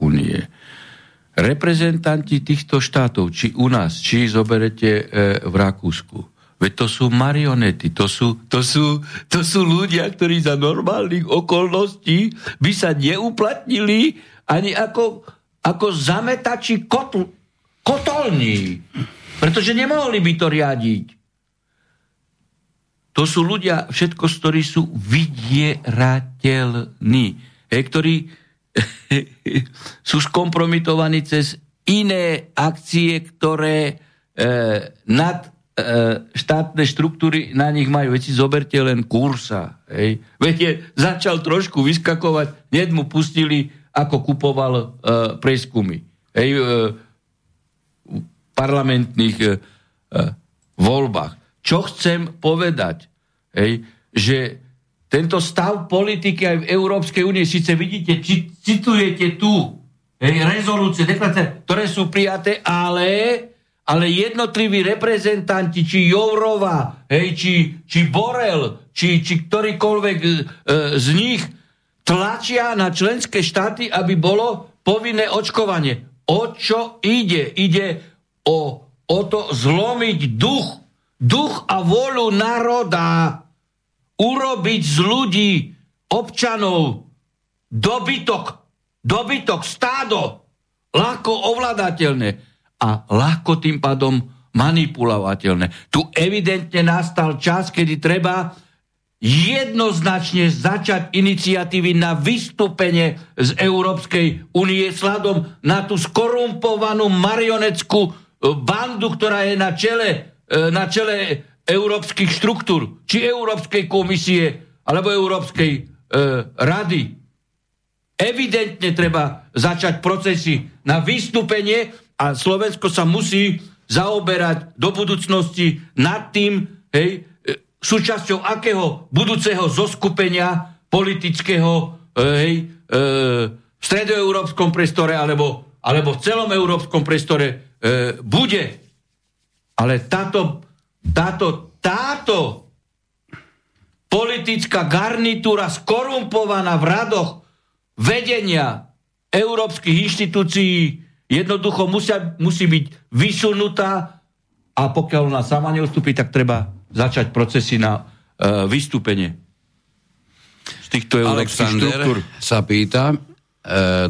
únie. Reprezentanti týchto štátov, či u nás, či zoberete v Rakúsku, veď to sú marionety, to sú, to, sú, to sú ľudia, ktorí za normálnych okolností by sa neuplatnili ani ako, ako zametači kotl, kotolní, pretože nemohli by to riadiť. To sú ľudia, všetko, ktorí sú vydierateľní, hej, ktorí sú skompromitovaní cez iné akcie, ktoré e, nad e, štátne štruktúry na nich majú. Veď si zoberte len kursa. Hej. Veď začal trošku vyskakovať, hneď mu pustili, ako kupoval e, preskumy. Hej, e, parlamentných e, e, voľbách. Čo chcem povedať? Hej, že tento stav politiky aj v Európskej únie, síce vidíte, či, citujete tu hej, rezolúcie, deklarácie, ktoré sú prijaté, ale, ale jednotliví reprezentanti, či Jourova, hej, či, či Borel, či, či ktorýkoľvek e, z nich tlačia na členské štáty, aby bolo povinné očkovanie. O čo ide? Ide o, o to zlomiť duch, duch a vôľu národa, urobiť z ľudí, občanov, dobytok, dobytok, stádo, ľahko ovladateľné. a ľahko tým pádom manipulovateľné. Tu evidentne nastal čas, kedy treba jednoznačne začať iniciatívy na vystúpenie z Európskej únie sladom na tú skorumpovanú marioneckú e, bandu, ktorá je na čele, e, na čele európskych štruktúr, či Európskej komisie, alebo Európskej e, rady. Evidentne treba začať procesy na vystúpenie a Slovensko sa musí zaoberať do budúcnosti nad tým, hej, súčasťou akého budúceho zoskupenia politického e, hej, e, v stredoeurópskom priestore alebo, alebo v celom európskom priestore e, bude. Ale táto, táto, táto politická garnitúra skorumpovaná v radoch vedenia európskych inštitúcií jednoducho musia, musí byť vysunutá a pokiaľ ona sama neustúpi, tak treba začať procesy na uh, vystúpenie z týchto európskych štruktúr. sa pýta, e,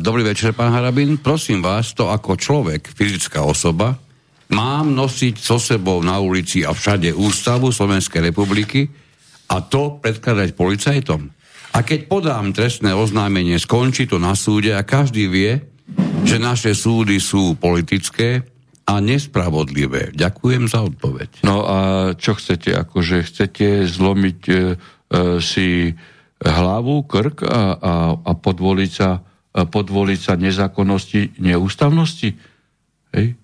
dobrý večer, pán Harabin, prosím vás, to ako človek, fyzická osoba, mám nosiť so sebou na ulici a všade ústavu Slovenskej republiky a to predkladať policajtom. A keď podám trestné oznámenie, skončí to na súde a každý vie, že naše súdy sú politické, a nespravodlivé. Ďakujem za odpoveď. No a čo chcete? Akože chcete zlomiť e, e, si hlavu, krk a, a, a podvoliť, sa, podvoliť sa nezákonnosti, neústavnosti? Hej?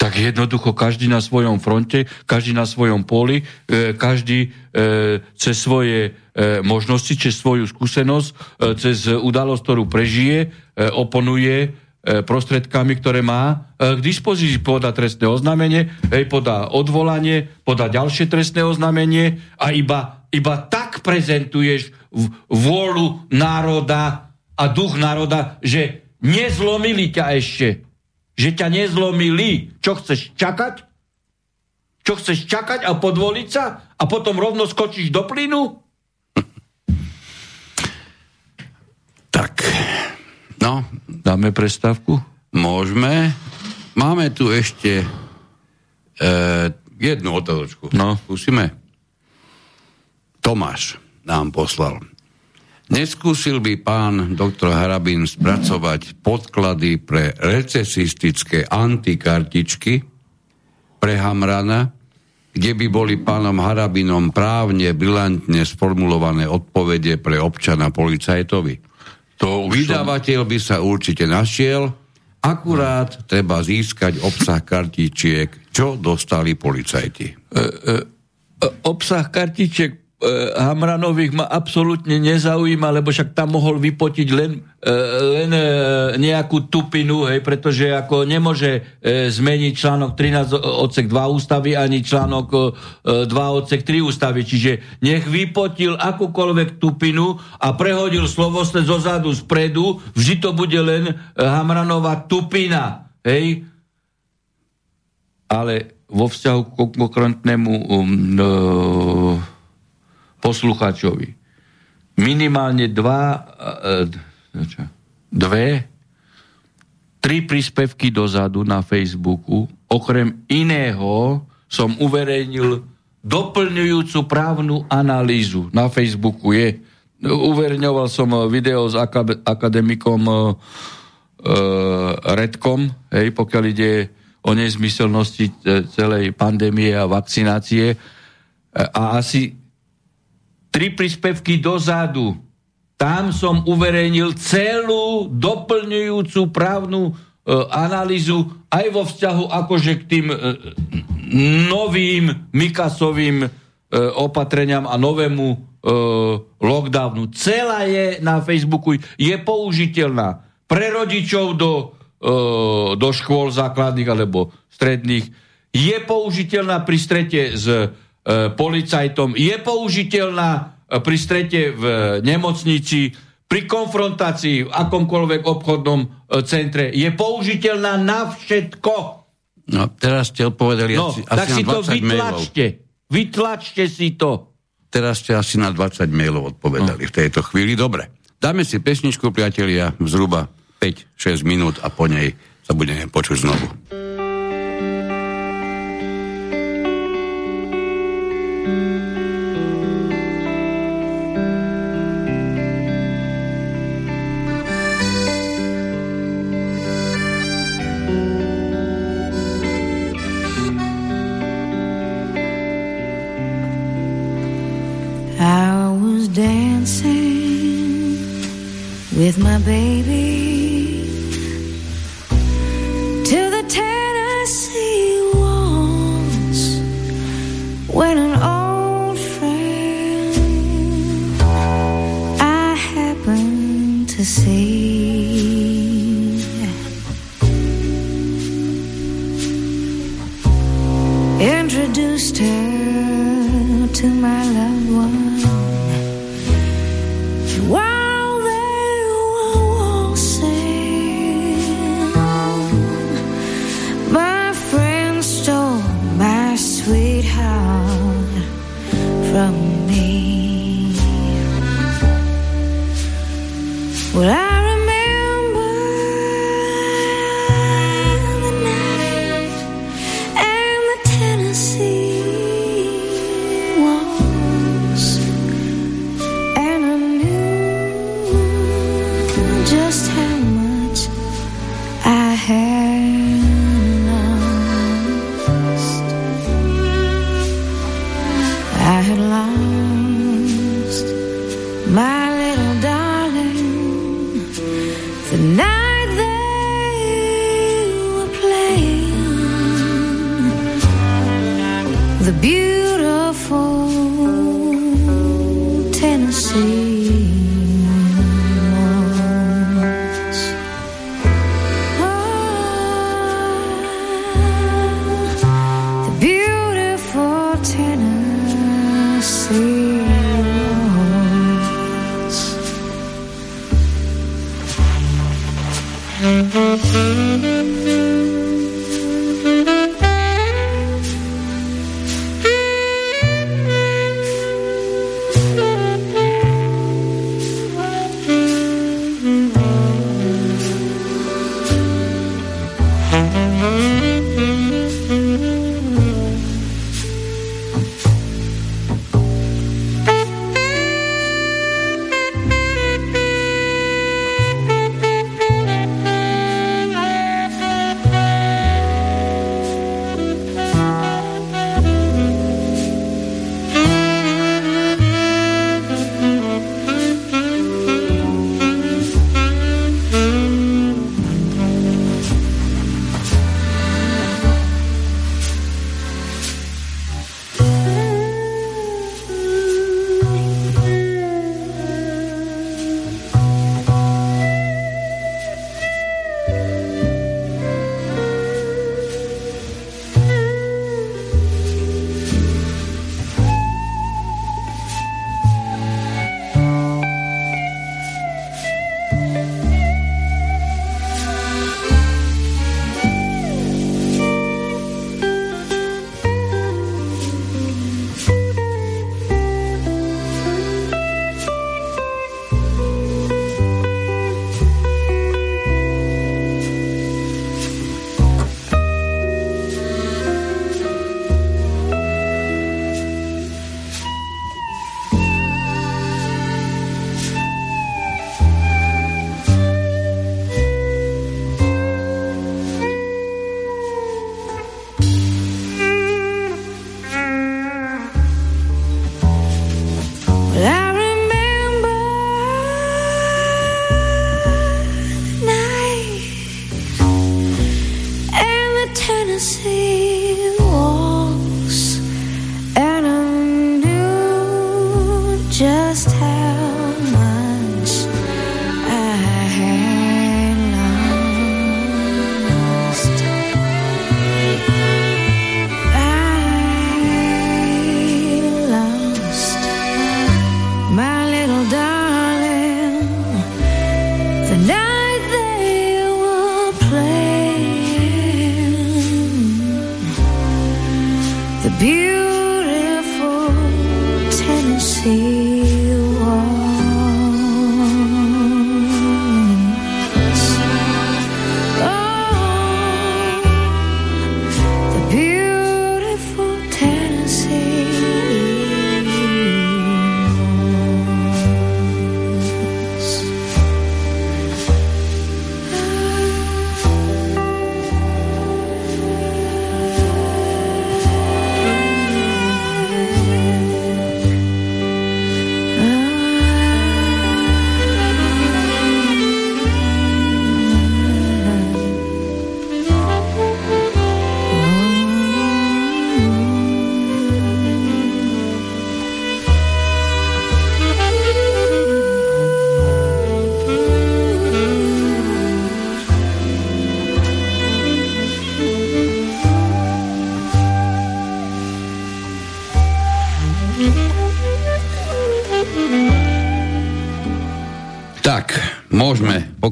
Tak jednoducho každý na svojom fronte, každý na svojom poli, e, každý e, cez svoje e, možnosti, cez svoju skúsenosť, e, cez udalosť, ktorú prežije, e, oponuje E, prostredkami, ktoré má e, k dispozícii. Podá trestné oznámenie, podá odvolanie, podá ďalšie trestné oznámenie a iba, iba tak prezentuješ vôľu národa a duch národa, že nezlomili ťa ešte. Že ťa nezlomili. Čo chceš čakať? Čo chceš čakať a podvoliť sa? A potom rovno skočíš do plynu? Tak, no, Dáme prestávku? Môžeme. Máme tu ešte e, jednu otázočku. No. Skúsime. Tomáš nám poslal. Neskúsil by pán doktor Harabin spracovať podklady pre recesistické antikartičky pre Hamrana, kde by boli pánom Harabinom právne, bilantne sformulované odpovede pre občana policajtovi. To Vydavateľ by sa určite našiel, akurát treba získať obsah kartičiek, čo dostali policajti. E, e, e obsah kartičiek Hamranových ma absolútne nezaujíma, lebo však tam mohol vypotiť len, e, len e, nejakú tupinu, hej, pretože ako nemôže zmeniť článok 13 odsek 2 ústavy ani článok 2 odsek 3 ústavy. Čiže nech vypotil akúkoľvek tupinu a prehodil slovosle zo zadu spredu, vždy to bude len Hamranová tupina. Hej? Ale vo vzťahu k konkrétnemu um, no, poslucháčovi. Minimálne dva, e, čo, dve, tri príspevky dozadu na Facebooku. Okrem iného som uverejnil doplňujúcu právnu analýzu. Na Facebooku je. Uverejňoval som video s akademikom uh, Redkom, hej, pokiaľ ide o nezmyselnosti celej pandémie a vakcinácie. A asi tri príspevky dozadu. Tam som uverejnil celú doplňujúcu právnu e, analýzu aj vo vzťahu akože k tým e, novým Mikasovým e, opatreniam a novému e, lockdownu. Celá je na Facebooku, je použiteľná pre rodičov do, e, do škôl základných alebo stredných. Je použiteľná pri strete s policajtom, je použiteľná e, pri strete v nemocnici, pri konfrontácii v akomkoľvek obchodnom e, centre, je použiteľná na všetko. No, teraz ste odpovedali no, asi, tak asi si na 20 to vytlačte. Mailov. Vytlačte si to. Teraz ste asi na 20 mailov odpovedali no. v tejto chvíli. Dobre. Dáme si pesničku, priatelia, zhruba 5-6 minút a po nej sa budeme počuť znovu.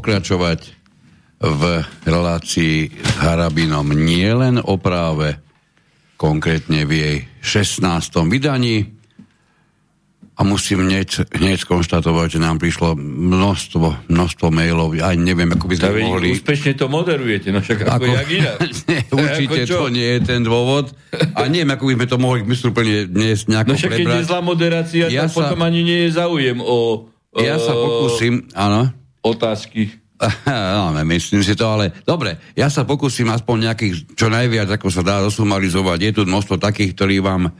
Pokračovať v relácii s Harabinom nielen o práve, konkrétne v jej 16. vydaní, a musím hneď, hneď konštatovať, že nám prišlo množstvo, množstvo mailov. Ja neviem, ako by sme Vy mohli... úspešne to moderujete, no však ako, ako jak nie, určite Ako čo? to nie je ten dôvod. A neviem, ako by sme to mohli mysluplne dnes nejako No však keď je prebrať. zlá moderácia, Ja tak sa- potom ani nie je záujem o, o Ja sa pokúsim, áno. Otázky. No, myslím si to, ale dobre, ja sa pokúsim aspoň nejakých, čo najviac, ako sa dá dosumarizovať. Je tu množstvo takých, ktorí vám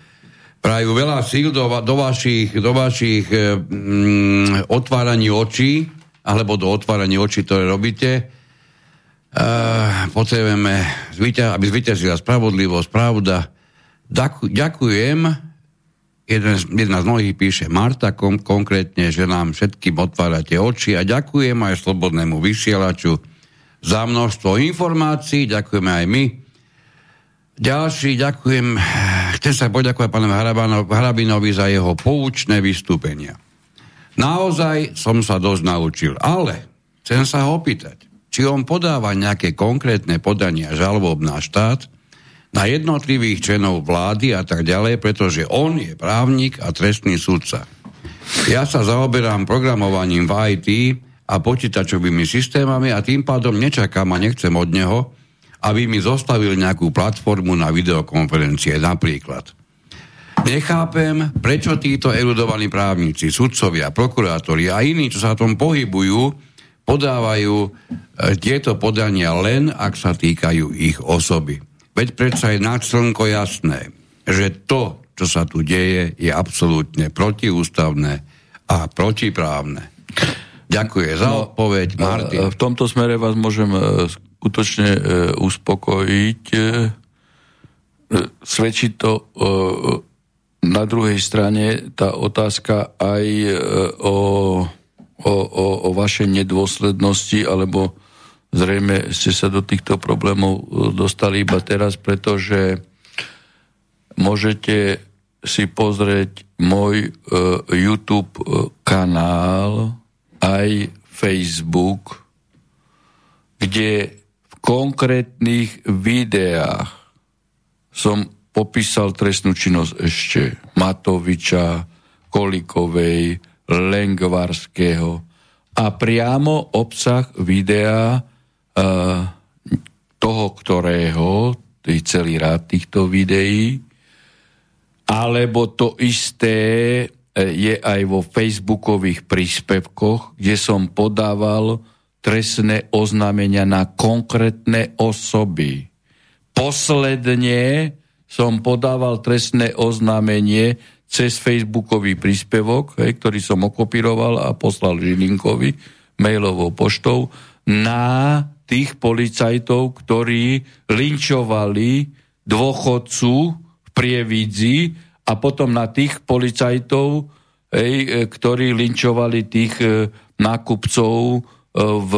prajú veľa síl do, do vašich, do vašich e, mm, otváraní očí, alebo do otváraní očí, ktoré robíte. E, potrebujeme, aby zvíťazila spravodlivosť, pravda. Ďakujem. Jeden, jedna z mnohých píše Marta kom, konkrétne, že nám všetkým otvárate oči a ďakujem aj slobodnému vysielaču za množstvo informácií, ďakujeme aj my. Ďalší, ďakujem, chcem sa poďakovať pánovi Harabano- Harabinovi za jeho poučné vystúpenia. Naozaj som sa dosť naučil, ale chcem sa ho opýtať, či on podáva nejaké konkrétne podania žalob na štát, na jednotlivých členov vlády a tak ďalej, pretože on je právnik a trestný sudca. Ja sa zaoberám programovaním v IT a počítačovými systémami a tým pádom nečakám a nechcem od neho, aby mi zostavil nejakú platformu na videokonferencie napríklad. Nechápem, prečo títo erudovaní právnici, sudcovia, prokurátori a iní, čo sa tom pohybujú, podávajú e, tieto podania len, ak sa týkajú ich osoby. Veď predsa je nad slnko jasné, že to, čo sa tu deje, je absolútne protiústavné a protiprávne. Ďakujem za odpoveď, Martin. E, V tomto smere vás môžem e, skutočne e, uspokojiť. E, Svedčí to e, na druhej strane tá otázka aj e, o, o, o, o vašej nedôslednosti, alebo zrejme ste sa do týchto problémov e, dostali iba teraz, pretože môžete si pozrieť môj e, YouTube e, kanál, aj Facebook, kde v konkrétnych videách som popísal trestnú činnosť ešte Matoviča, Kolikovej, Lengvarského a priamo obsah videa toho, ktorého, to je celý rád týchto videí, alebo to isté e, je aj vo facebookových príspevkoch, kde som podával trestné oznámenia na konkrétne osoby. Posledne som podával trestné oznámenie cez facebookový príspevok, hej, ktorý som okopíroval a poslal Žilinkovi mailovou poštou na tých policajtov, ktorí linčovali dôchodcu v Prievidzi a potom na tých policajtov, hej, e, ktorí linčovali tých e, nákupcov e, v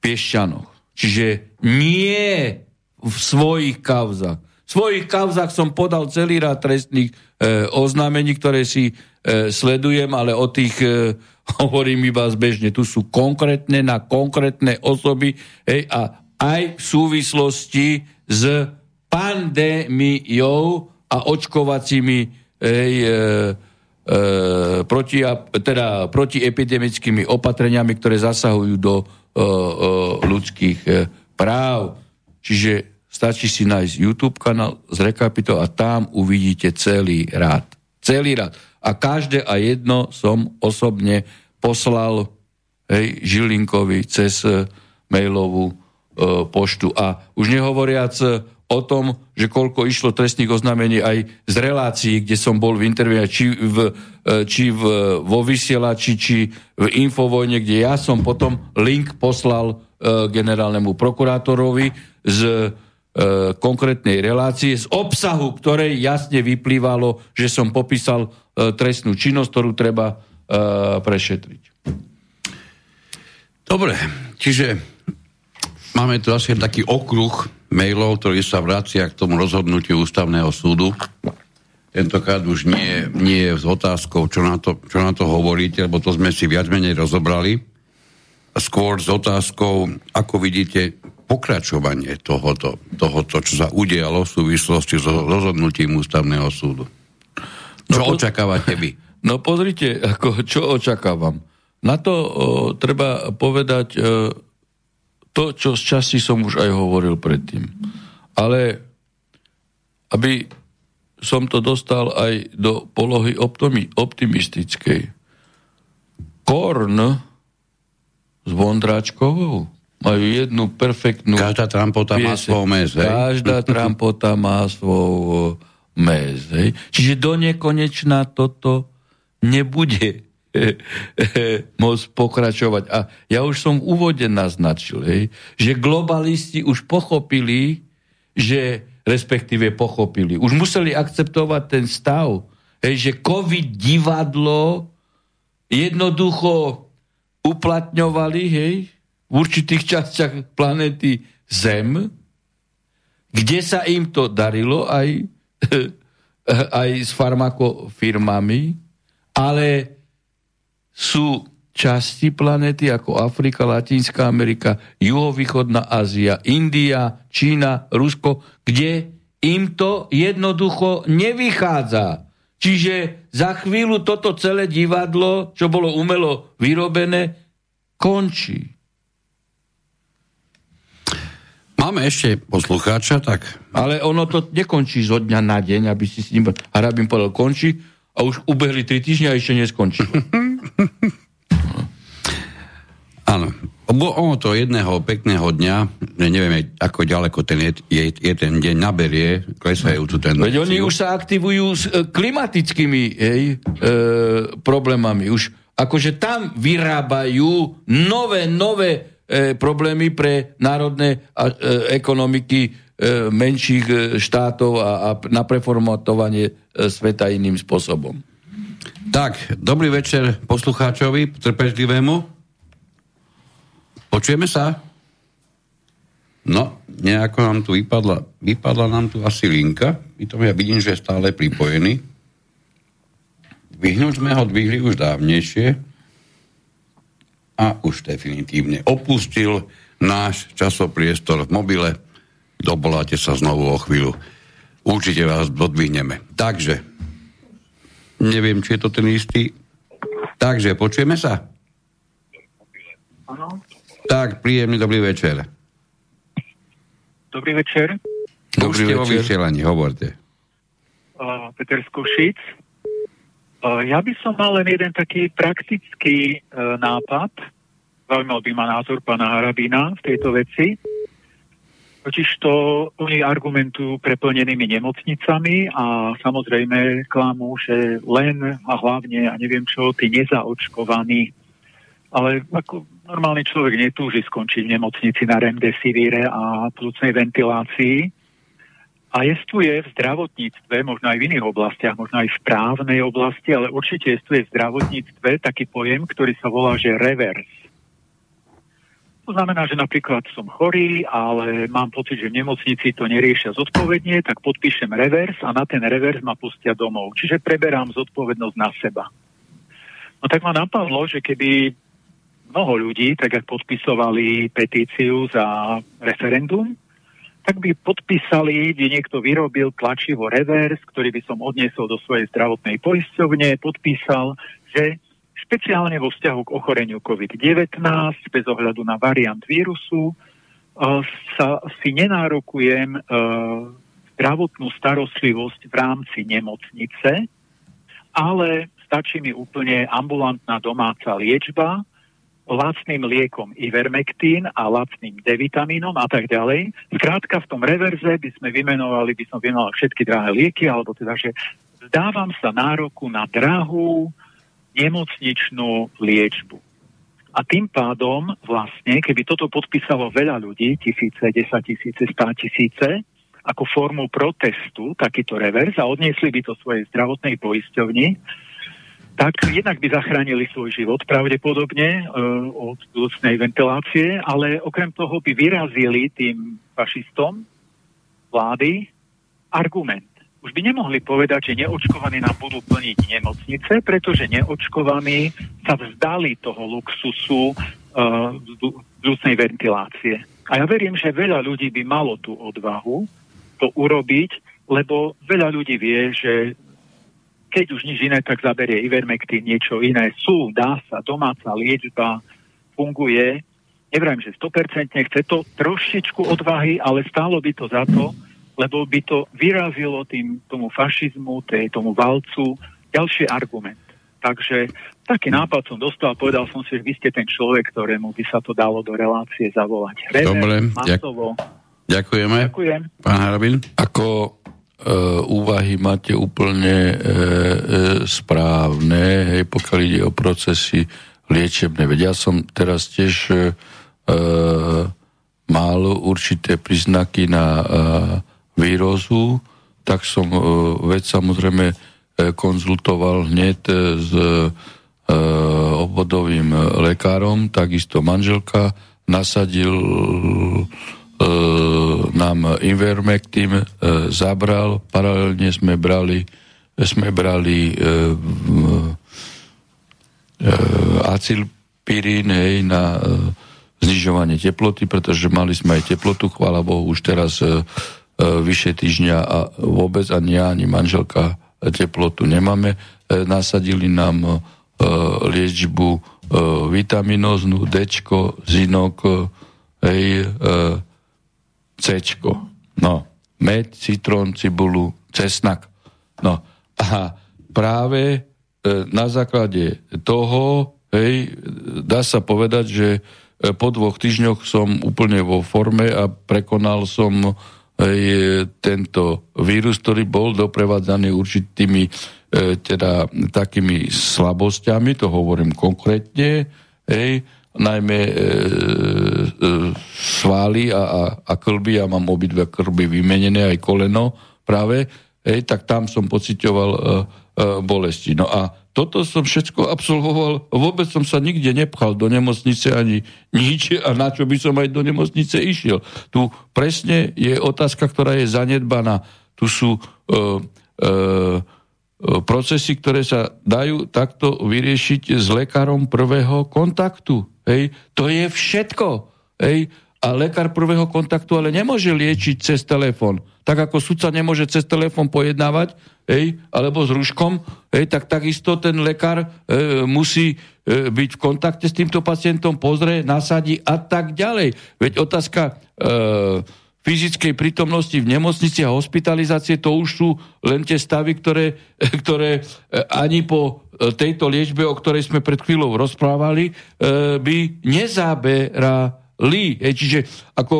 Piešťanoch. Čiže nie v svojich kauzach. V svojich kauzach som podal celý rád trestných e, oznámení, ktoré si sledujem, ale o tých e, hovorím iba zbežne. Tu sú konkrétne na konkrétne osoby hej, a aj v súvislosti s pandémiou a očkovacími hej, e, e, proti, teda protiepidemickými opatreniami, ktoré zasahujú do e, e, ľudských e, práv. Čiže stačí si nájsť YouTube kanál z Rekapito a tam uvidíte celý rád. Celý rád. A každé a jedno som osobne poslal hej, Žilinkovi cez e, mailovú e, poštu. A už nehovoriac e, o tom, že koľko išlo trestných oznámení aj z relácií, kde som bol v interviu, či, v, e, či v, vo vysielači, či v Infovojne, kde ja som potom link poslal e, generálnemu prokurátorovi z e, konkrétnej relácie, z obsahu, ktorej jasne vyplývalo, že som popísal trestnú činnosť, ktorú treba e, prešetriť. Dobre, čiže máme tu asi taký okruh mailov, ktorý sa vracia k tomu rozhodnutiu ústavného súdu. tentokrát už nie, nie s otázkou, čo na, to, čo na to hovoríte, lebo to sme si viac menej rozobrali. Skôr s otázkou, ako vidíte pokračovanie tohoto, tohoto čo sa udialo v súvislosti s rozhodnutím ústavného súdu. Čo no, očakávate vy? No pozrite, ako, čo očakávam. Na to o, treba povedať o, to, čo z časti som už aj hovoril predtým. Ale aby som to dostal aj do polohy optimistickej. Korn s Vondráčkovou majú jednu perfektnú... Každá trampota má svoj mes, hej? Každá trampota má svoj mes, hej? Čiže do nekonečna toto nebude môcť pokračovať. A ja už som v úvode naznačil, hej, že globalisti už pochopili, že respektíve pochopili. Už museli akceptovať ten stav, hej, že COVID divadlo jednoducho uplatňovali hej, v určitých častiach planety Zem, kde sa im to darilo aj, aj s farmakofirmami, ale sú časti planety ako Afrika, Latinská Amerika, Juhovýchodná Ázia, India, Čína, Rusko, kde im to jednoducho nevychádza. Čiže za chvíľu toto celé divadlo, čo bolo umelo vyrobené, končí. Máme ešte poslucháča, tak... Ale ono to nekončí zo dňa na deň, aby si s ním Harabin povedal, končí a už ubehli tri týždňa a ešte neskončilo. Áno. Ono to jedného pekného dňa, neviem, ako ďaleko ten je, je, je ten deň, naberie klesajúcu tendenciu. Veď oni už sa aktivujú s e, klimatickými hej, e, problémami. Už akože tam vyrábajú nové, nové e, problémy pre národné e, ekonomiky e, menších štátov a, na preformatovanie sveta iným spôsobom. Tak, dobrý večer poslucháčovi, trpezlivému. Počujeme sa? No, nejako nám tu vypadla, vypadla nám tu asi linka. I to ja vidím, že je stále pripojený. Vyhnúť sme ho dvihli už dávnejšie a už definitívne opustil náš časopriestor v mobile. Doboláte sa znovu o chvíľu. Určite vás dodvihneme. Takže, neviem, či je to ten istý. Takže, počujeme sa? Áno. Tak, príjemný dobrý večer. Dobrý večer. Dobrý Už večer. vysielaní, hovorte. Uh, Peter Skušic. Uh, ja by som mal len jeden taký praktický uh, nápad. Zaujímal by ma názor pána Harabína v tejto veci. Totiž to oni argumentujú preplnenými nemocnicami a samozrejme klamú, že len a hlavne, a neviem čo, tí nezaočkovaní ale ako normálny človek netúži skončiť v nemocnici na remdesivíre a plúcnej ventilácii. A jestuje v zdravotníctve, možno aj v iných oblastiach, možno aj v právnej oblasti, ale určite jestuje v zdravotníctve taký pojem, ktorý sa volá, že reverse. To znamená, že napríklad som chorý, ale mám pocit, že v nemocnici to neriešia zodpovedne, tak podpíšem revers a na ten revers ma pustia domov. Čiže preberám zodpovednosť na seba. No tak ma napadlo, že keby mnoho ľudí, tak ak podpisovali petíciu za referendum, tak by podpísali, by niekto vyrobil tlačivo revers, ktorý by som odniesol do svojej zdravotnej poisťovne, podpísal, že špeciálne vo vzťahu k ochoreniu COVID-19, bez ohľadu na variant vírusu, sa si nenárokujem uh, zdravotnú starostlivosť v rámci nemocnice, ale stačí mi úplne ambulantná domáca liečba, lacným liekom Ivermectin a lacným D-vitamínom a tak ďalej. Skrátka v tom reverze by sme vymenovali, by som vymenoval všetky drahé lieky, alebo teda, že zdávam sa nároku na drahú nemocničnú liečbu. A tým pádom vlastne, keby toto podpísalo veľa ľudí, tisíce, desať tisíce, stá tisíce, ako formu protestu, takýto revers a odniesli by to svojej zdravotnej poisťovni, tak jednak by zachránili svoj život pravdepodobne e, od budúcnej ventilácie, ale okrem toho by vyrazili tým fašistom vlády argument, už by nemohli povedať, že neočkovaní nám budú plniť nemocnice, pretože neočkovaní sa vzdali toho luxusu uh, vzdušnej ventilácie. A ja verím, že veľa ľudí by malo tú odvahu to urobiť, lebo veľa ľudí vie, že keď už nič iné, tak zaberie Ivermectin, niečo iné. Sú, dá sa, domáca liečba funguje. Nevrajím, že 100% chce to trošičku odvahy, ale stálo by to za to, lebo by to vyrazilo tým, tomu fašizmu, tej, tomu valcu ďalší argument. Takže taký nápad som dostal, povedal som si, že vy ste ten človek, ktorému by sa to dalo do relácie zavolať. Rever, Dobre, masovo. ďakujeme. Ďakujem. Pán Harabin. Ako úvahy máte úplne e, e, správne, hej, pokiaľ ide o procesy liečebné. Veď ja som teraz tiež e, e mal určité príznaky na e, výrozu, tak som e, vec samozrejme e, konzultoval hneď e, s obvodovým lekárom, takisto manželka nasadil nám Invermectin, zabral, paralelne sme brali sme brali acilpirín hej, na znižovanie teploty, pretože mali sme aj teplotu, chvála Bohu, už teraz E, vyše týždňa a vôbec ani ja, ani manželka teplotu nemáme. E, nasadili nám e, liečbu vitaminóznu, D, zinok, hej, C. No, med, citrón, cibulu, cesnak. No a práve na základe toho, hej, dá sa povedať, že po dvoch týždňoch som úplne vo forme a prekonal som je tento vírus, ktorý bol doprevádzaný určitými e, teda takými slabosťami, to hovorím konkrétne, hej, najmä e, e, svály a, a, a klby, ja mám obidve krby vymenené, aj koleno práve, hej, tak tam som pocitoval e, e, bolesti. No a toto som všetko absolvoval, vôbec som sa nikde nepchal do nemocnice ani nič a na čo by som aj do nemocnice išiel. Tu presne je otázka, ktorá je zanedbaná. Tu sú e, e, procesy, ktoré sa dajú takto vyriešiť s lekárom prvého kontaktu. Hej. To je všetko. Hej. A lekár prvého kontaktu ale nemôže liečiť cez telefón. Tak ako sudca nemôže cez telefón pojednávať, hej, alebo s ruškom, hej, tak takisto ten lekár e, musí e, byť v kontakte s týmto pacientom, pozrie, nasadí a tak ďalej. Veď otázka e, fyzickej prítomnosti v nemocnici a hospitalizácie, to už sú len tie stavy, ktoré, ktoré e, ani po e, tejto liečbe, o ktorej sme pred chvíľou rozprávali, e, by. Hej, čiže ako...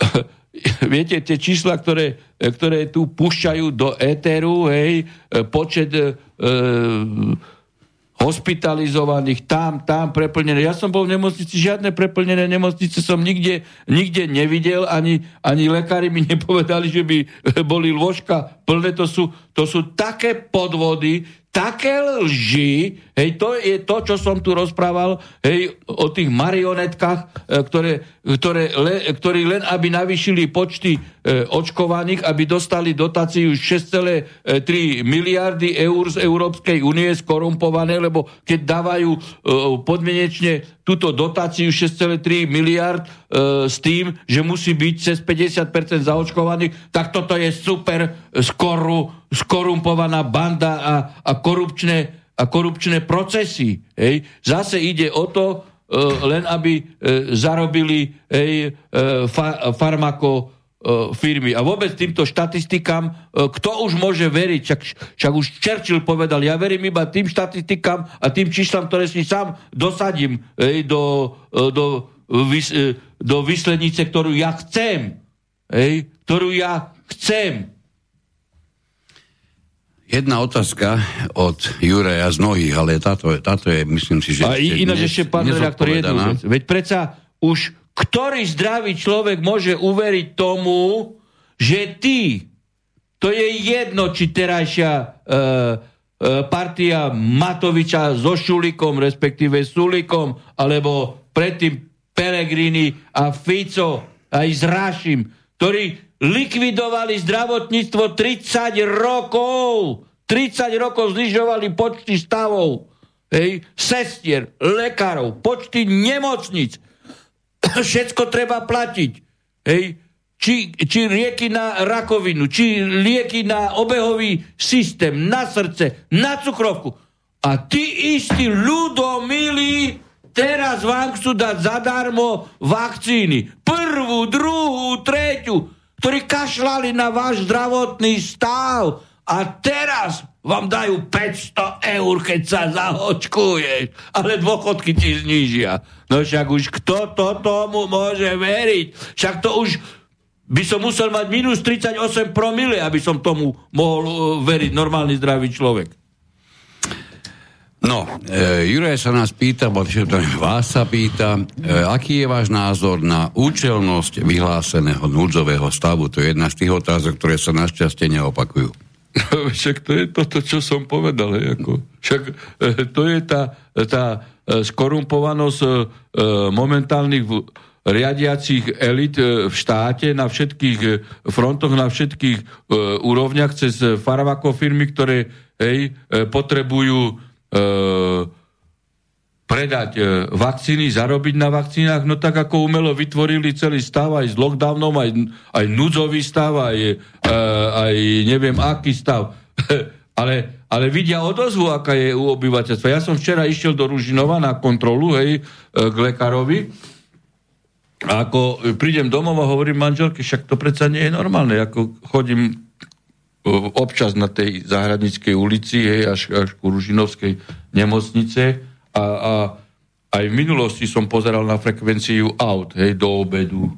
Viete, tie čísla, ktoré, ktoré tu púšťajú do éteru, hej, počet uh, hospitalizovaných, tam, tam preplnené. Ja som bol v nemocnici, žiadne preplnené nemocnice som nikde, nikde nevidel, ani, ani lekári mi nepovedali, že by boli lôžka plné. To sú, to sú také podvody, také lži, hej, to je to, čo som tu rozprával, hej, o tých marionetkách, e, ktoré, ktoré le, ktorí len aby navýšili počty očkovaných, aby dostali dotáciu 6,3 miliardy eur z Európskej únie skorumpované, lebo keď dávajú e, podmienečne túto dotáciu 6,3 miliard e, s tým, že musí byť cez 50% zaočkovaných, tak toto je super skoru, skorumpovaná banda a, a, korupčné, a korupčné procesy. Hej. Zase ide o to, e, len aby e, zarobili hej, e, fa, farmako E, firmy. A vôbec týmto štatistikám, e, kto už môže veriť, však, však už Churchill povedal, ja verím iba tým štatistikám a tým číslam, ktoré si sám dosadím ej, do, e, do, vys, do výslednice, ktorú ja chcem. Ej, ktorú ja chcem. Jedna otázka od Juraja z mnohých, ale táto, táto je, myslím si, že... A ináč ešte, pán redaktor, jednu vec. Veď predsa už ktorý zdravý človek môže uveriť tomu, že ty, to je jedno, či terajšia e, e, partia Matoviča so Šulikom, respektíve Sulikom, alebo predtým Pelegrini a Fico aj s Rašim, ktorí likvidovali zdravotníctvo 30 rokov. 30 rokov znižovali počty stavov, hej, sestier, lekárov, počty nemocnic. Všetko treba platiť. Hej, či, či rieky na rakovinu, či lieky na obehový systém, na srdce, na cukrovku. A tí istí ľudomilí teraz vám chcú dať zadarmo vakcíny. Prvú, druhú, treťu, ktorí kašľali na váš zdravotný stav a teraz vám dajú 500 eur, keď sa zahočkuješ, ale dôchodky ti znížia. No však už kto to tomu môže veriť? Však to už by som musel mať minus 38 promile, aby som tomu mohol uh, veriť normálny zdravý človek. No, e, Juraj sa nás pýta, bo vás sa pýta, e, aký je váš názor na účelnosť vyhláseného núdzového stavu? To je jedna z tých otázok, ktoré sa našťastie neopakujú. Však to je toto, čo som povedal. Je, ako. Však e, to je tá, tá e, skorumpovanosť e, momentálnych riadiacich elit v štáte na všetkých frontoch, na všetkých úrovniach cez farmako firmy, ktoré hej, potrebujú predať e, vakcíny, zarobiť na vakcínach, no tak ako umelo vytvorili celý stav aj s lockdownom, aj, aj núdzový stav, aj, e, aj neviem aký stav. ale, ale vidia odozvu, aká je u obyvateľstva. Ja som včera išiel do Ružinova na kontrolu, hej, e, k lekárovi. A ako prídem domov a hovorím manželke, však to predsa nie je normálne. Ako chodím občas na tej záhradníckej ulici, hej, až, až ku Ružinovskej nemocnice, a, a aj v minulosti som pozeral na frekvenciu aut, hej, do obedu.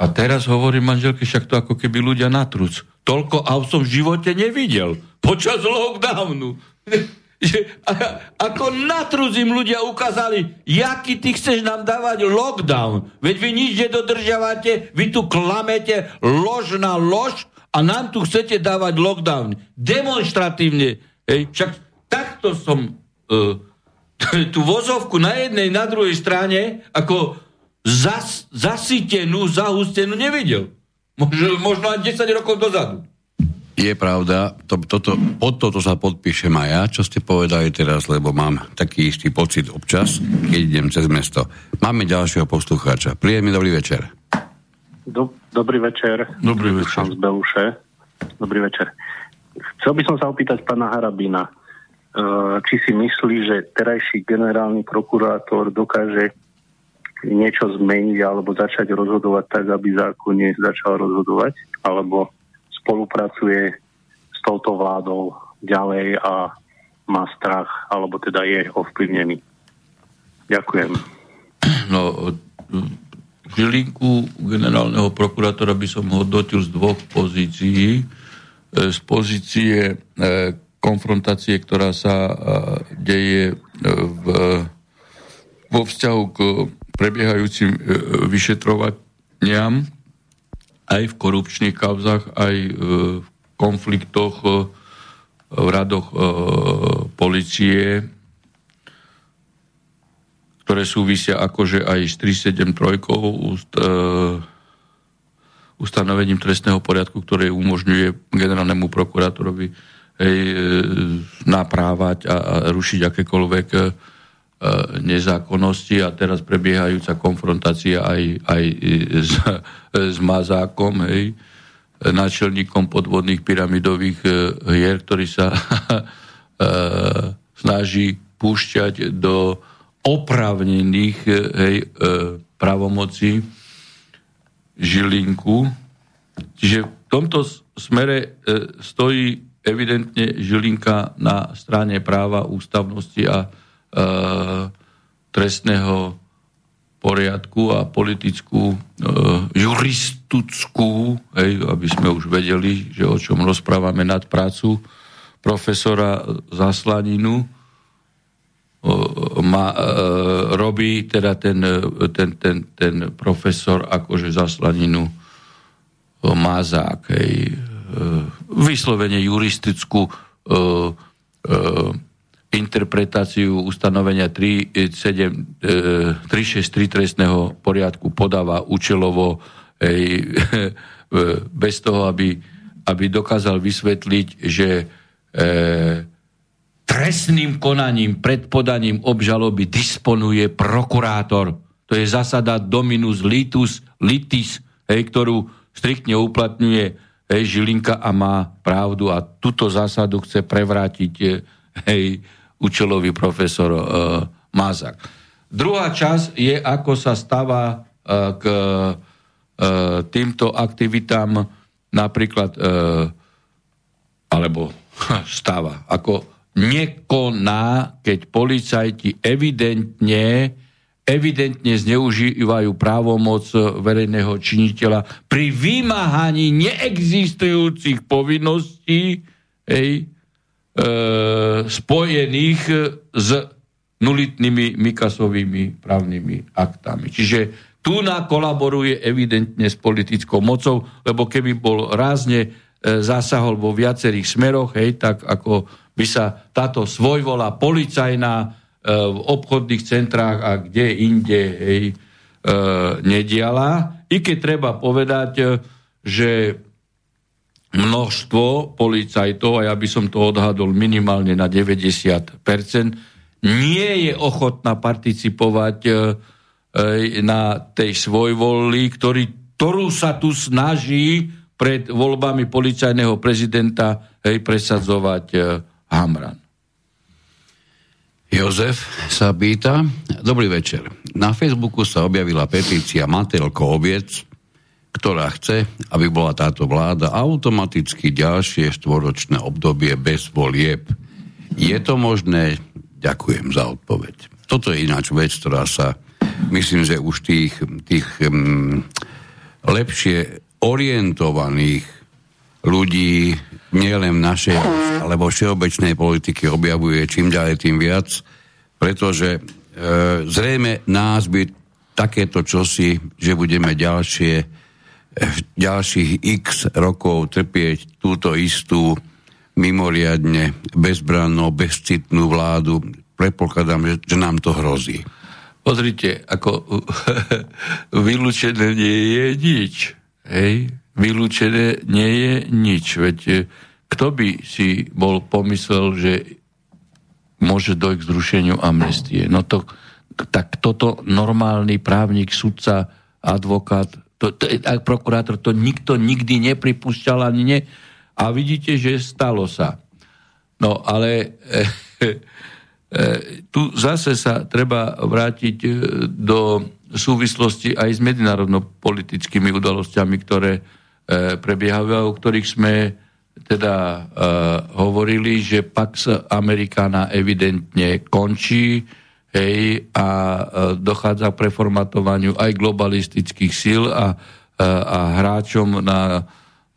A teraz hovorím manželke, však to ako keby ľudia na truc. Toľko aut som v živote nevidel. Počas lockdownu. ako na im ľudia ukázali, jaký ty chceš nám dávať lockdown. Veď vy nič nedodržiavate, vy tu klamete lož na lož a nám tu chcete dávať lockdown. Demonstratívne. Hej. Však takto som uh, tú vozovku na jednej, na druhej strane ako zas, zasítenú, zahustenú nevidel. Možno, možno aj 10 rokov dozadu. Je pravda, to, toto, pod toto sa podpíšem aj ja, čo ste povedali teraz, lebo mám taký istý pocit občas, keď idem cez mesto. Máme ďalšieho poslucháča. Príjemný dobrý večer. Do, dobrý večer. Dobrý večer. z Beluše. Dobrý večer. Chcel by som sa opýtať pána Harabina. Eh, či si myslí, že terajší generálny prokurátor dokáže niečo zmeniť alebo začať rozhodovať tak, aby zákonne začal rozhodovať, alebo spolupracuje s touto vládou ďalej a má strach, alebo teda je ovplyvnený. Ďakujem. No, Žilinku generálneho prokurátora by som hodnotil z dvoch pozícií. Eh, z pozície eh, konfrontácie, ktorá sa e, deje e, v, vo vzťahu k prebiehajúcim e, vyšetrovaniam aj v korupčných kauzach, aj v konfliktoch v radoch policie, ktoré súvisia akože aj s 373 úst, ustanovením trestného poriadku, ktoré umožňuje generálnemu prokurátorovi hej, e, naprávať a, a rušiť akékoľvek e, nezákonnosti a teraz prebiehajúca konfrontácia aj, aj s, s Mazákom, hej, náčelníkom podvodných pyramidových e, hier, ktorý sa snaží púšťať do opravnených hej, pravomocí Žilinku. Čiže v tomto smere stojí evidentne Žilinka na strane práva, ústavnosti a e, trestného poriadku a politickú, e, juristickú, hej, aby sme už vedeli, že o čom rozprávame nad prácu profesora Zaslaninu, ma, e, robí teda ten, ten, ten, ten profesor akože Zaslaninu e, Mazák, hej, vyslovene juristickú e, e, interpretáciu ustanovenia 363 trestného poriadku podáva účelovo ej, bez toho, aby, aby dokázal vysvetliť, že e, trestným konaním pred podaním obžaloby disponuje prokurátor. To je zasada dominus litus litis, hej, ktorú striktne uplatňuje hej, Žilinka a má pravdu a túto zásadu chce prevrátiť hej, účelový profesor e, Mazak. Druhá časť je, ako sa stáva e, k e, týmto aktivitám napríklad e, alebo stáva, ako nekoná, keď policajti evidentne evidentne zneužívajú právomoc verejného činiteľa pri vymáhaní neexistujúcich povinností hej, e, spojených s nulitnými Mikasovými právnymi aktami. Čiže tu kolaboruje evidentne s politickou mocou, lebo keby bol rázne e, zásahol vo viacerých smeroch, hej, tak ako by sa táto svojvola policajná v obchodných centrách a kde inde hej, e, nediala. I keď treba povedať, e, že množstvo policajtov, a ja by som to odhadol minimálne na 90%, nie je ochotná participovať e, na tej svojvolí, ktorý, ktorú sa tu snaží pred voľbami policajného prezidenta hej, presadzovať e, Hamran. Jozef sa pýta, dobrý večer. Na Facebooku sa objavila petícia Matelko oviec, ktorá chce, aby bola táto vláda automaticky ďalšie štvoročné obdobie bez volieb. Je to možné? Ďakujem za odpoveď. Toto je ináč vec, ktorá sa, myslím, že už tých, tých um, lepšie orientovaných ľudí nielen v našej alebo všeobecnej politike objavuje čím ďalej tým viac, pretože e, zrejme nás by takéto čosi, že budeme ďalšie ďalších x rokov trpieť túto istú mimoriadne bezbrannú, bezcitnú vládu. Predpokladám, že, že nám to hrozí. Pozrite, ako vylúčené nie je nič. Hej? Vylúčené nie je nič. Veď e, kto by si bol pomyslel, že môže dojť k zrušeniu amnestie? No to, tak toto normálny právnik, sudca, advokát to, to, prokurátor to nikto nikdy nepripúšťal ani ne. A vidíte, že stalo sa. No ale e, e, tu zase sa treba vrátiť e, do súvislosti aj s medzinárodno-politickými udalosťami, ktoré e, prebiehajú, o ktorých sme teda e, hovorili, že Pax Americana evidentne končí, hej, a e, dochádza k preformatovaniu aj globalistických síl a, e, a hráčom na,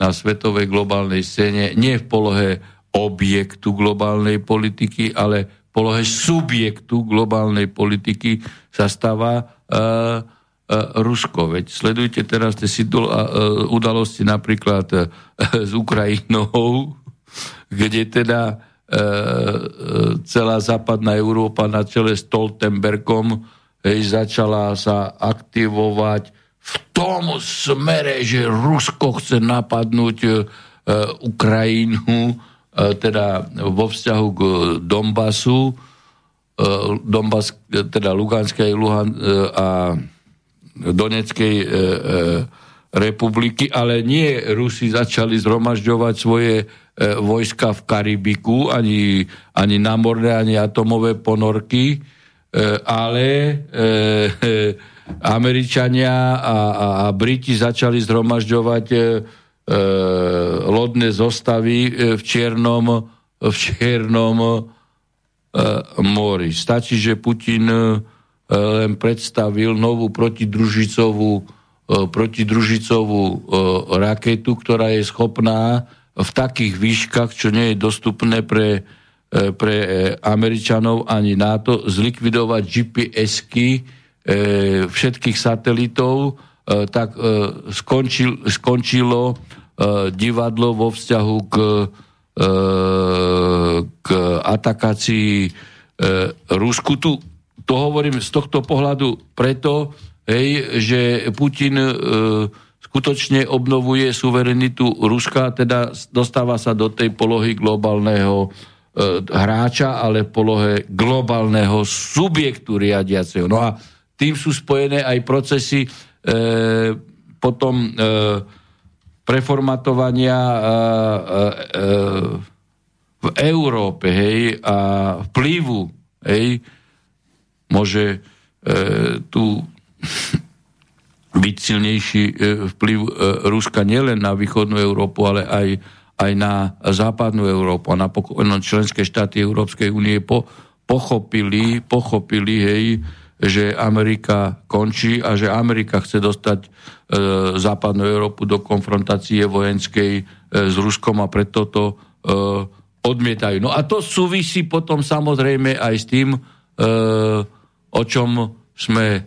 na svetovej globálnej scéne, nie v polohe objektu globálnej politiky, ale v polohe subjektu globálnej politiky sa stáva uh, uh, Rusko. Veď sledujte teraz tie uh, udalosti napríklad uh, s Ukrajinou, kde teda E, e, celá západná Európa na čele s Stoltenbergom hej, začala sa aktivovať v tom smere, že Rusko chce napadnúť e, Ukrajinu, e, teda vo vzťahu k Donbasu, e, Donbas, teda Luganskej Luhan, e, a Doneckej e, e, republiky, ale nie Rusi začali zhromažďovať svoje E, vojska v Karibiku, ani, ani námorné, ani atomové ponorky, e, ale e, Američania a, a, a Briti začali zhromažďovať lodné zostavy v Čiernom, v Čiernom mori. Stačí, že Putin len predstavil novú protidružicovú, protidružicovú raketu, ktorá je schopná v takých výškach, čo nie je dostupné pre, pre Američanov ani NATO, zlikvidovať GPS-ky všetkých satelitov, tak skončil, skončilo divadlo vo vzťahu k, k atakácii Rusku. Tu to hovorím z tohto pohľadu preto, hej, že Putin skutočne obnovuje suverenitu Ruska, teda dostáva sa do tej polohy globálneho e, hráča, ale polohe globálneho subjektu riadiaceho. No a tým sú spojené aj procesy e, potom e, preformatovania e, e, e, v Európe, hej, a vplyvu, hej, môže e, tu byť silnejší e, vplyv e, Ruska nielen na východnú Európu, ale aj, aj na západnú Európu. A napokon členské štáty Európskej únie po, pochopili, pochopili, hej, že Amerika končí a že Amerika chce dostať e, západnú Európu do konfrontácie vojenskej e, s Ruskom a preto to e, odmietajú. No a to súvisí potom samozrejme aj s tým, e, o čom sme e,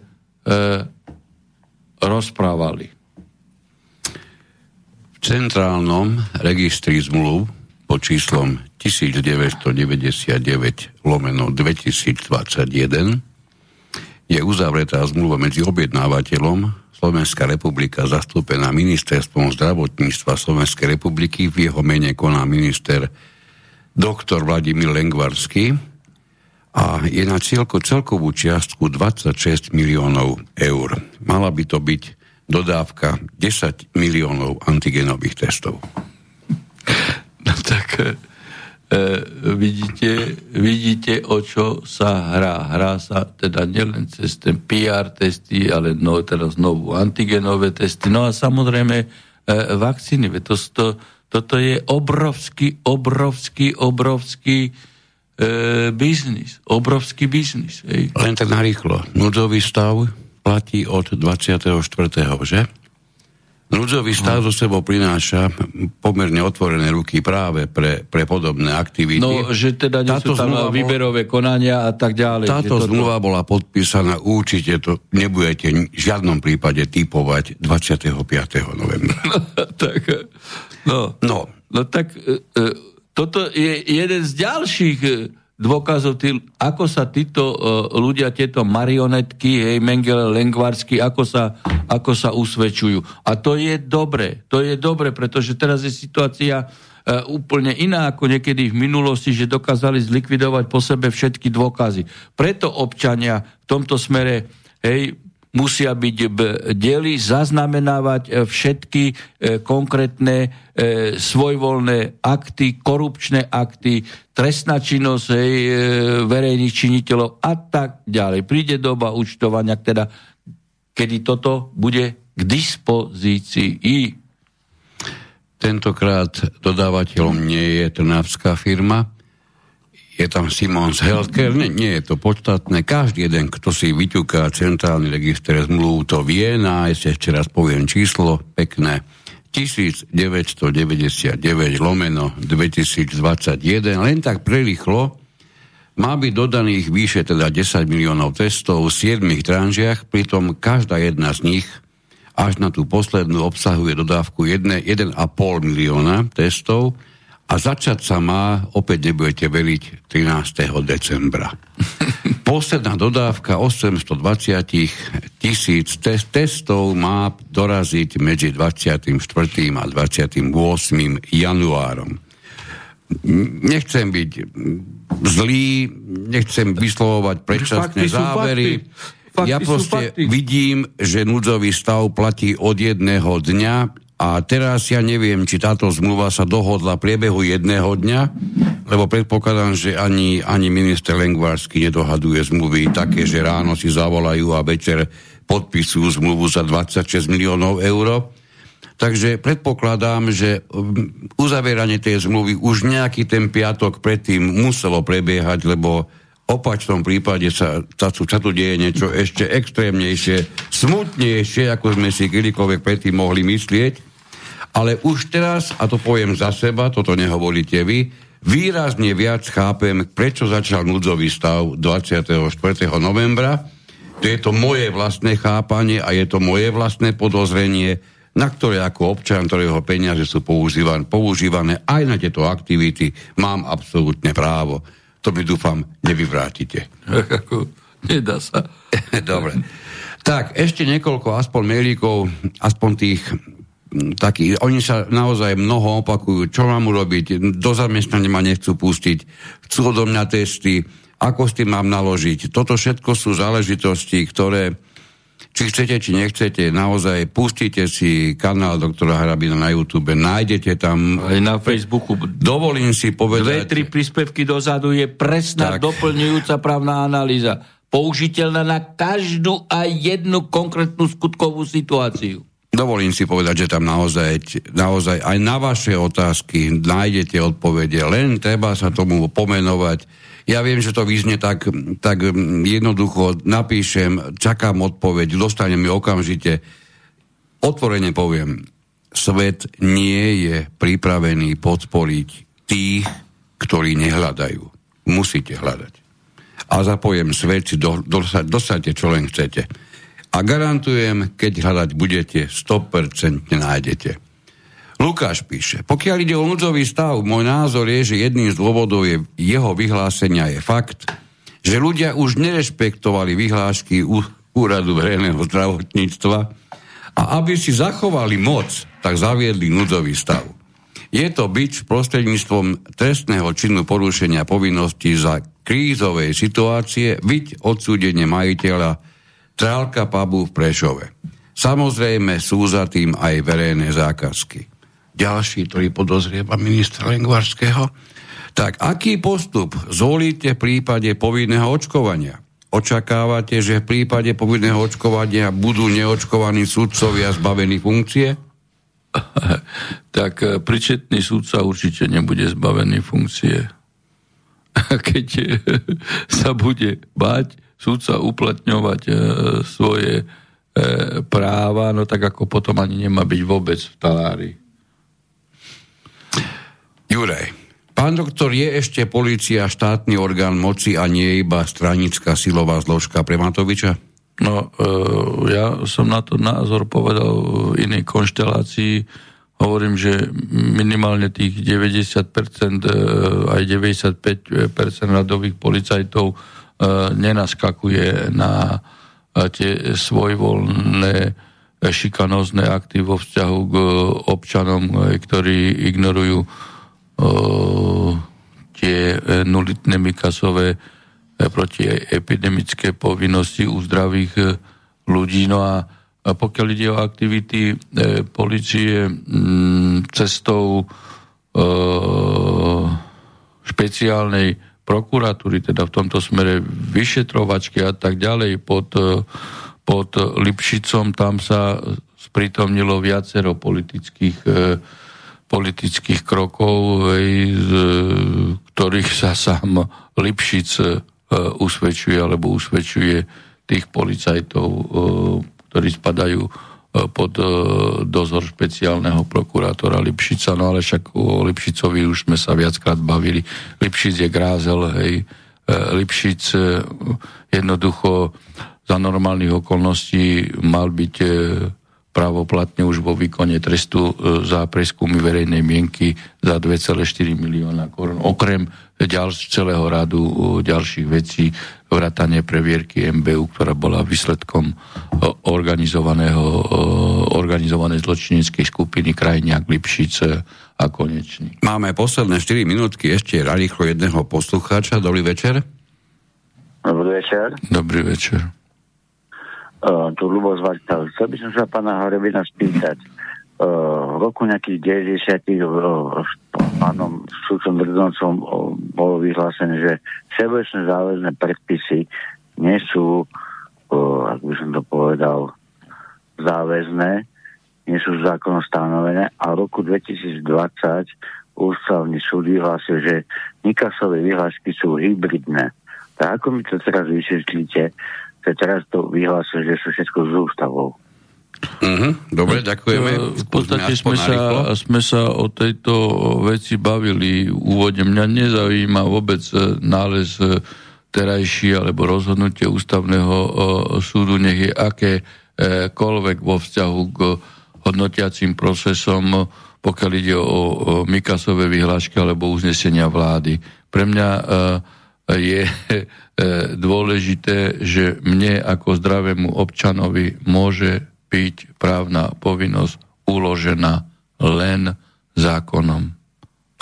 rozprávali. V centrálnom registri zmluv pod číslom 1999 lomeno 2021 je uzavretá zmluva medzi objednávateľom Slovenská republika zastúpená ministerstvom zdravotníctva Slovenskej republiky. V jeho mene koná minister doktor Vladimír Lengvarský a je na cieľko celkovú čiastku 26 miliónov eur. Mala by to byť dodávka 10 miliónov antigenových testov. No tak e, e, vidíte, vidíte, o čo sa hrá. Hrá sa teda nielen cez ten PR testy, ale no, teraz znovu antigenové testy. No a samozrejme e, vakcíny. To, to, toto je obrovský, obrovský, obrovský e, biznis. Obrovský biznis. Ej. Len tak narýchlo. Núdzový stav platí od 24. že? Núdzový stav zo sebou prináša pomerne otvorené ruky práve pre, pre podobné aktivity. No, že teda nie táto sú tam výberové konania a tak ďalej. Táto zmluva bola podpísaná, určite to nebudete v žiadnom prípade typovať 25. novembra. tak, No, no. no tak e, e, toto je jeden z ďalších e, dôkazov, tý, ako sa títo e, ľudia, tieto marionetky, hej, Mengele, Lengvarsky, ako sa, ako sa usvedčujú. A to je dobre, to je dobre, pretože teraz je situácia e, úplne iná ako niekedy v minulosti, že dokázali zlikvidovať po sebe všetky dôkazy. Preto občania v tomto smere hej, musia byť diely, zaznamenávať e, všetky e, konkrétne e, svojvoľné akty, korupčné akty, trestná činnosť verejných činiteľov a tak ďalej. Príde doba účtovania, teda, kedy toto bude k dispozícii. Tentokrát dodávateľom nie je trnavská firma, je tam Simons Healthcare, nie, nie je to podstatné. Každý jeden, kto si vyťuká centrálny register zmluv, to vie. Nájsť, ešte raz poviem číslo, pekné. 1999 lomeno 2021, len tak prerýchlo, má byť dodaných vyše teda 10 miliónov testov v 7 tranžiach, pritom každá jedna z nich až na tú poslednú obsahuje dodávku 1,5 milióna testov, a začať sa má, opäť nebudete veriť, 13. decembra. Posledná dodávka 820 tisíc test, testov má doraziť medzi 24. a 28. januárom. Nechcem byť zlý, nechcem vyslovovať predčasné závery. Fakty ja proste vidím, že núdzový stav platí od jedného dňa a teraz ja neviem, či táto zmluva sa dohodla v priebehu jedného dňa, lebo predpokladám, že ani, ani minister Lengvarsky nedohaduje zmluvy také, že ráno si zavolajú a večer podpisujú zmluvu za 26 miliónov eur. Takže predpokladám, že um, uzavieranie tej zmluvy už nejaký ten piatok predtým muselo prebiehať, lebo opačnom prípade sa, sa, sa tu deje niečo ešte extrémnejšie, smutnejšie, ako sme si kedykoľvek predtým mohli myslieť. Ale už teraz, a to poviem za seba, toto nehovoríte vy, výrazne viac chápem, prečo začal núdzový stav 24. novembra. To je to moje vlastné chápanie a je to moje vlastné podozrenie, na ktoré ako občan, ktorého peniaze sú používané, používané aj na tieto aktivity, mám absolútne právo. To mi dúfam, nevyvrátite. Nedá sa. Dobre. Tak, ešte niekoľko aspoň mailíkov, aspoň tých takí, oni sa naozaj mnoho opakujú, čo mám urobiť, do zamestnania ma nechcú pustiť, chcú odo mňa testy, ako s tým mám naložiť. Toto všetko sú záležitosti, ktoré či chcete, či nechcete, naozaj pustite si kanál doktora Harabina na YouTube, nájdete tam... Aj na Facebooku. Dovolím si povedať... Dve, tri príspevky dozadu je presná tak. doplňujúca právna analýza. Použiteľná na každú a jednu konkrétnu skutkovú situáciu. Dovolím si povedať, že tam naozaj, naozaj aj na vaše otázky nájdete odpovede. Len treba sa tomu pomenovať ja viem, že to vyzne tak, tak jednoducho, napíšem, čakám odpoveď, dostanem mi okamžite. Otvorene poviem, svet nie je pripravený podporiť tých, ktorí nehľadajú. Musíte hľadať. A zapojem svet si do, do, dosadte, čo len chcete. A garantujem, keď hľadať budete, 100% nájdete. Lukáš píše, pokiaľ ide o núdzový stav, môj názor je, že jedným z dôvodov je, jeho vyhlásenia je fakt, že ľudia už nerešpektovali vyhlášky Úradu verejného zdravotníctva a aby si zachovali moc, tak zaviedli núdzový stav. Je to byť prostredníctvom trestného činu porušenia povinností za krízovej situácie byť odsúdenie majiteľa Trálka pubu v Prešove. Samozrejme sú za tým aj verejné zákazky ďalší, ktorý podozrieva ministra Lengvarského. Tak aký postup zvolíte v prípade povinného očkovania? Očakávate, že v prípade povinného očkovania budú neočkovaní sudcovia zbavení funkcie? tak eh, pričetný sudca určite nebude zbavený funkcie. Keď eh, sa bude báť sudca uplatňovať e, svoje e, práva, no tak ako potom ani nemá byť vôbec v talári. Juraj, pán doktor, je ešte policia štátny orgán moci a nie iba stranická silová zložka pre Matoviča? No, e, ja som na to názor povedal v inej konštelácii. Hovorím, že minimálne tých 90%, e, aj 95% radových policajtov e, nenaskakuje na e, tie svojvoľné šikanózne akty vo vzťahu k občanom, e, ktorí ignorujú tie e, nulitné mikasové e, protiepidemické povinnosti u zdravých e, ľudí. No a pokiaľ ide o aktivity policie cestou špeciálnej prokuratúry, teda v tomto smere vyšetrovačky a tak ďalej pod, pod Lipšicom, tam sa sprítomnilo viacero politických politických krokov, hej, z ktorých sa sám Lipšic e, usvedčuje alebo usvedčuje tých policajtov, e, ktorí spadajú e, pod dozor špeciálneho prokurátora Lipšica, no ale však o Lipšicovi už sme sa viackrát bavili. Lipšic je grázel, hej, Lipšic jednoducho za normálnych okolností mal byť pravoplatne už vo výkone trestu e, za preskumy verejnej mienky za 2,4 milióna korun. Okrem ďalš, celého radu e, ďalších vecí, vrátanie previerky MBU, ktorá bola výsledkom e, organizovaného, organizovanej zločineckej skupiny Krajniak, Lipšic a Konečný. Máme posledné 4 minútky ešte rýchlo jedného poslucháča. Dobrý večer. Dobrý večer. Dobrý večer uh, tu Lubo Zvačtal. Chcel by som sa pána Horebina spýtať. V roku nejakých 90. Uh, pánom súdcom Drdoncom uh, bolo vyhlásené, že všeobecné záväzné predpisy nie sú, uh, ak by som to povedal, záväzné, nie sú zákonom stanovené a v roku 2020 ústavný súd vyhlásil, že Nikasové vyhlášky sú hybridné. Tak ako mi to teraz vysvetlíte, teraz to vyhlásil, že sú všetko z ústavou. Uh-huh. Dobre, ďakujeme. V podstate sme sa, sme sa o tejto veci bavili úvodne. Mňa nezaujíma vôbec e, nález e, terajší alebo rozhodnutie ústavného e, súdu, nech je akékoľvek vo vzťahu k hodnotiacím procesom, pokiaľ ide o Mikasové vyhlášky alebo uznesenia vlády. Pre mňa je E, dôležité, že mne ako zdravému občanovi môže byť právna povinnosť uložená len zákonom.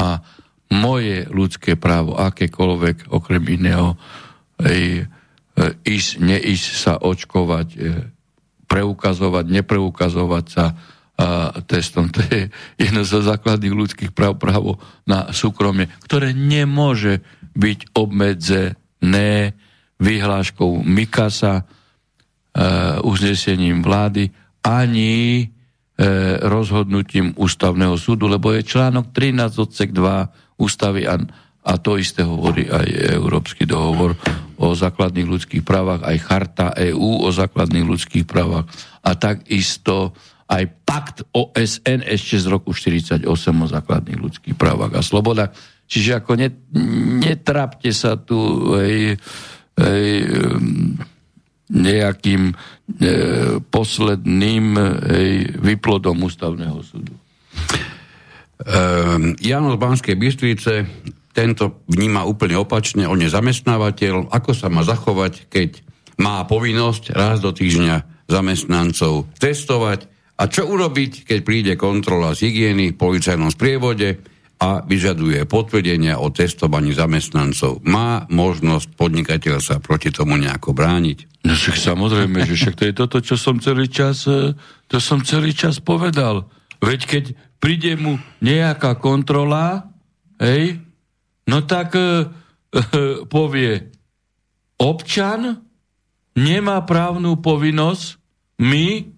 A moje ľudské právo, akékoľvek, okrem iného, ej, ísť, neísť sa očkovať, e, preukazovať, nepreukazovať sa a, testom. To je jedno zo základných ľudských práv, právo na súkromie, ktoré nemôže byť obmedzené vyhláškou Mikasa, e, uznesením vlády, ani e, rozhodnutím ústavného súdu, lebo je článok 13 odsek 2 ústavy a, a to isté hovorí aj Európsky dohovor o základných ľudských právach, aj charta EÚ o základných ľudských právach a takisto aj pakt OSN ešte z roku 48 o základných ľudských právach a slobodách. Čiže ako netrapte sa tu hej, hej, nejakým e, posledným e, výplodom ústavného súdu. Um, Jano z Banskej Bystrice tento vníma úplne opačne, on je zamestnávateľ, ako sa má zachovať, keď má povinnosť raz do týždňa zamestnancov testovať? A čo urobiť, keď príde kontrola z hygieny v policajnom sprievode, a vyžaduje potvrdenia o testovaní zamestnancov. Má možnosť podnikateľ sa proti tomu nejako brániť? No však samozrejme, že však to je toto, čo som celý čas, e, to som celý čas povedal. Veď keď príde mu nejaká kontrola, hej, no tak e, e, povie, občan nemá právnu povinnosť mi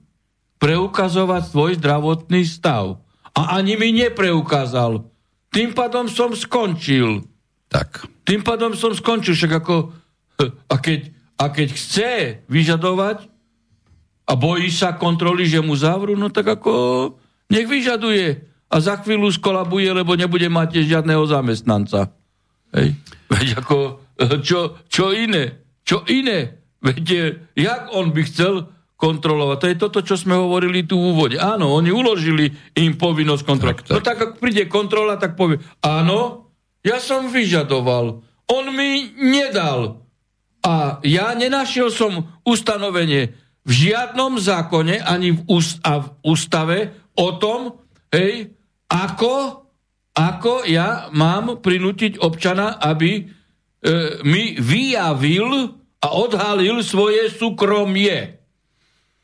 preukazovať svoj zdravotný stav. A ani mi nepreukázal. Tým pádom som skončil. Tak. Tým pádom som skončil, však ako... A keď, a keď chce vyžadovať a bojí sa kontroly, že mu zavrú, no tak ako nech vyžaduje. A za chvíľu skolabuje, lebo nebude mať žiadneho zamestnanca. Hej. Veď ako, čo, čo iné? Čo iné? Veď, jak on by chcel kontrolovať. To je toto, čo sme hovorili tu v úvode. Áno, oni uložili im povinnosť kontrolovať. Tak, tak. No tak, ak príde kontrola, tak povie, áno, ja som vyžadoval, on mi nedal. A ja nenašiel som ustanovenie v žiadnom zákone ani v, úst- a v ústave o tom, hej, ako, ako ja mám prinútiť občana, aby e, mi vyjavil a odhalil svoje súkromie.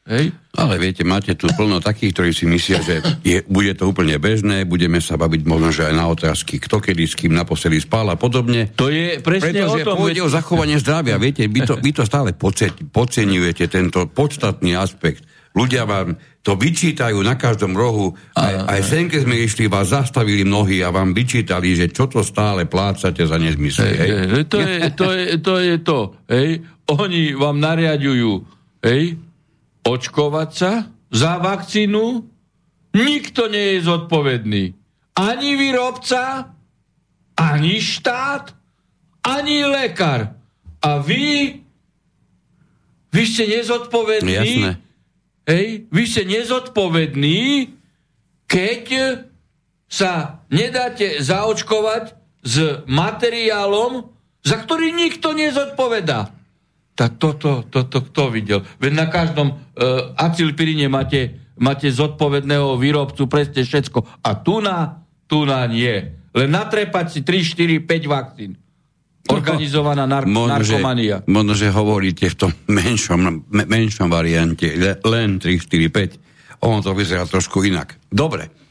Hej? Ale viete, máte tu plno takých, ktorí si myslia, že je, bude to úplne bežné, budeme sa baviť možno, že aj na otázky, kto kedy s kým naposledy spál a podobne. To je presne Pretože o tom. pôjde veď... o zachovanie zdravia, viete, vy to, vy to stále podceňujete, tento podstatný aspekt. Ľudia vám to vyčítajú na každom rohu. Aj, aj sen, keď sme išli, vás zastavili mnohí a vám vyčítali, že čo to stále plácate za nezmysly. Hej. Hej, to, je, to, je, to je to. Hej. Oni vám nariadujú hej, očkovať sa za vakcínu, nikto nie je zodpovedný. Ani výrobca, ani štát, ani lekár. A vy, vy ste nezodpovední. Jasné. Hej, vy ste nezodpovední, keď sa nedáte zaočkovať s materiálom, za ktorý nikto nezodpovedá tak toto, toto kto videl? Veď na každom uh, acilpirine máte, máte zodpovedného výrobcu presne všetko. A tu na, tu na nie. Len natrepať si 3, 4, 5 vakcín. Organizovaná nar- možno, narkomania. Že, možno, že hovoríte v tom menšom, menšom variante, len 3, 4, 5. Ono to vyzerá trošku inak. Dobre.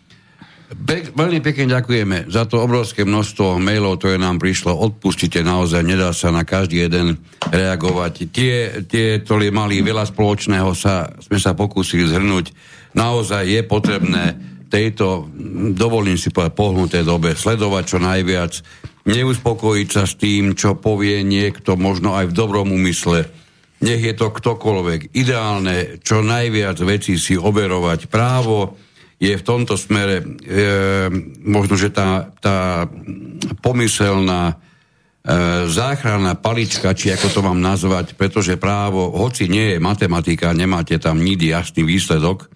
Pek, veľmi pekne ďakujeme za to obrovské množstvo mailov, ktoré nám prišlo. Odpustite naozaj, nedá sa na každý jeden reagovať. Tie, tie ktoré mali veľa spoločného, sa, sme sa pokúsili zhrnúť. Naozaj je potrebné tejto, dovolím si povedať, pohnuté dobe sledovať čo najviac, neuspokojiť sa s tým, čo povie niekto, možno aj v dobrom úmysle. Nech je to ktokoľvek. Ideálne, čo najviac vecí si overovať právo, je v tomto smere e, možno, že tá, tá pomyselná e, záchranná palička, či ako to mám nazvať, pretože právo, hoci nie je matematika, nemáte tam nikdy jasný výsledok,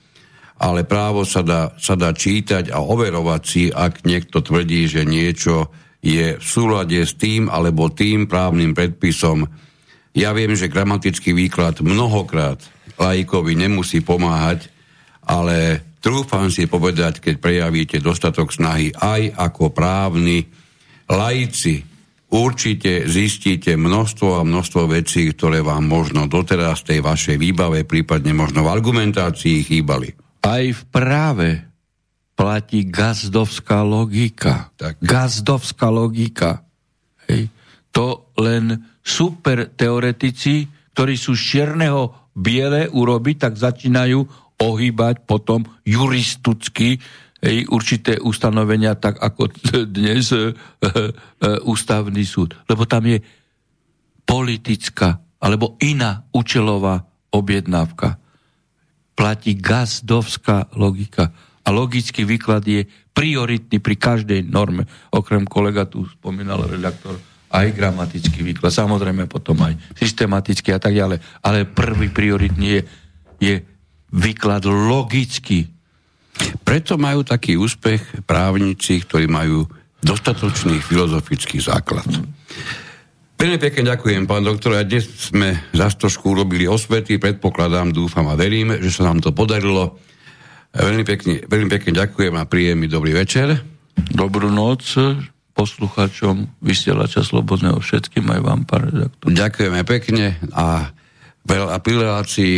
ale právo sa dá, sa dá čítať a overovať si, ak niekto tvrdí, že niečo je v súlade s tým alebo tým právnym predpisom. Ja viem, že gramatický výklad mnohokrát lajkovi nemusí pomáhať, ale trúfam si povedať, keď prejavíte dostatok snahy aj ako právni laici, určite zistíte množstvo a množstvo vecí, ktoré vám možno doteraz tej vašej výbave, prípadne možno v argumentácii chýbali. Aj v práve platí gazdovská logika. Tak. Gazdovská logika. Hej. To len super teoretici, ktorí sú z čierneho biele urobiť, tak začínajú ohýbať potom juristicky hej, určité ustanovenia, tak ako dnes e, e, ústavný súd. Lebo tam je politická alebo iná účelová objednávka. Platí gazdovská logika. A logický výklad je prioritný pri každej norme. Okrem kolega tu spomínal redaktor aj gramatický výklad, samozrejme potom aj systematický a tak ďalej. Ale prvý prioritný je, je výklad logicky. Preto majú taký úspech právnici, ktorí majú dostatočný filozofický základ. Veľmi pekne ďakujem, pán doktor. A dnes sme za trošku urobili osvety, predpokladám, dúfam a verím, že sa nám to podarilo. Veľmi pekne, veľmi pekne ďakujem a príjemný dobrý večer. Dobrú noc poslucháčom vysielača Slobodného všetkým aj vám, pán redaktor. Ďakujeme pekne a veľa pri relácii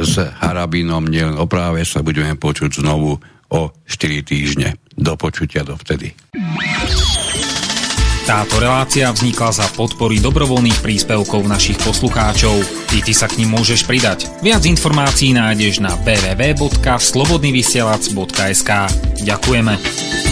s Harabinom nielen o práve sa budeme počuť znovu o 4 týždne. Do počutia dovtedy. Táto relácia vznikla za podpory dobrovoľných príspevkov našich poslucháčov. I ty sa k ním môžeš pridať. Viac informácií nájdeš na www.slobodnyvysielac.sk Ďakujeme.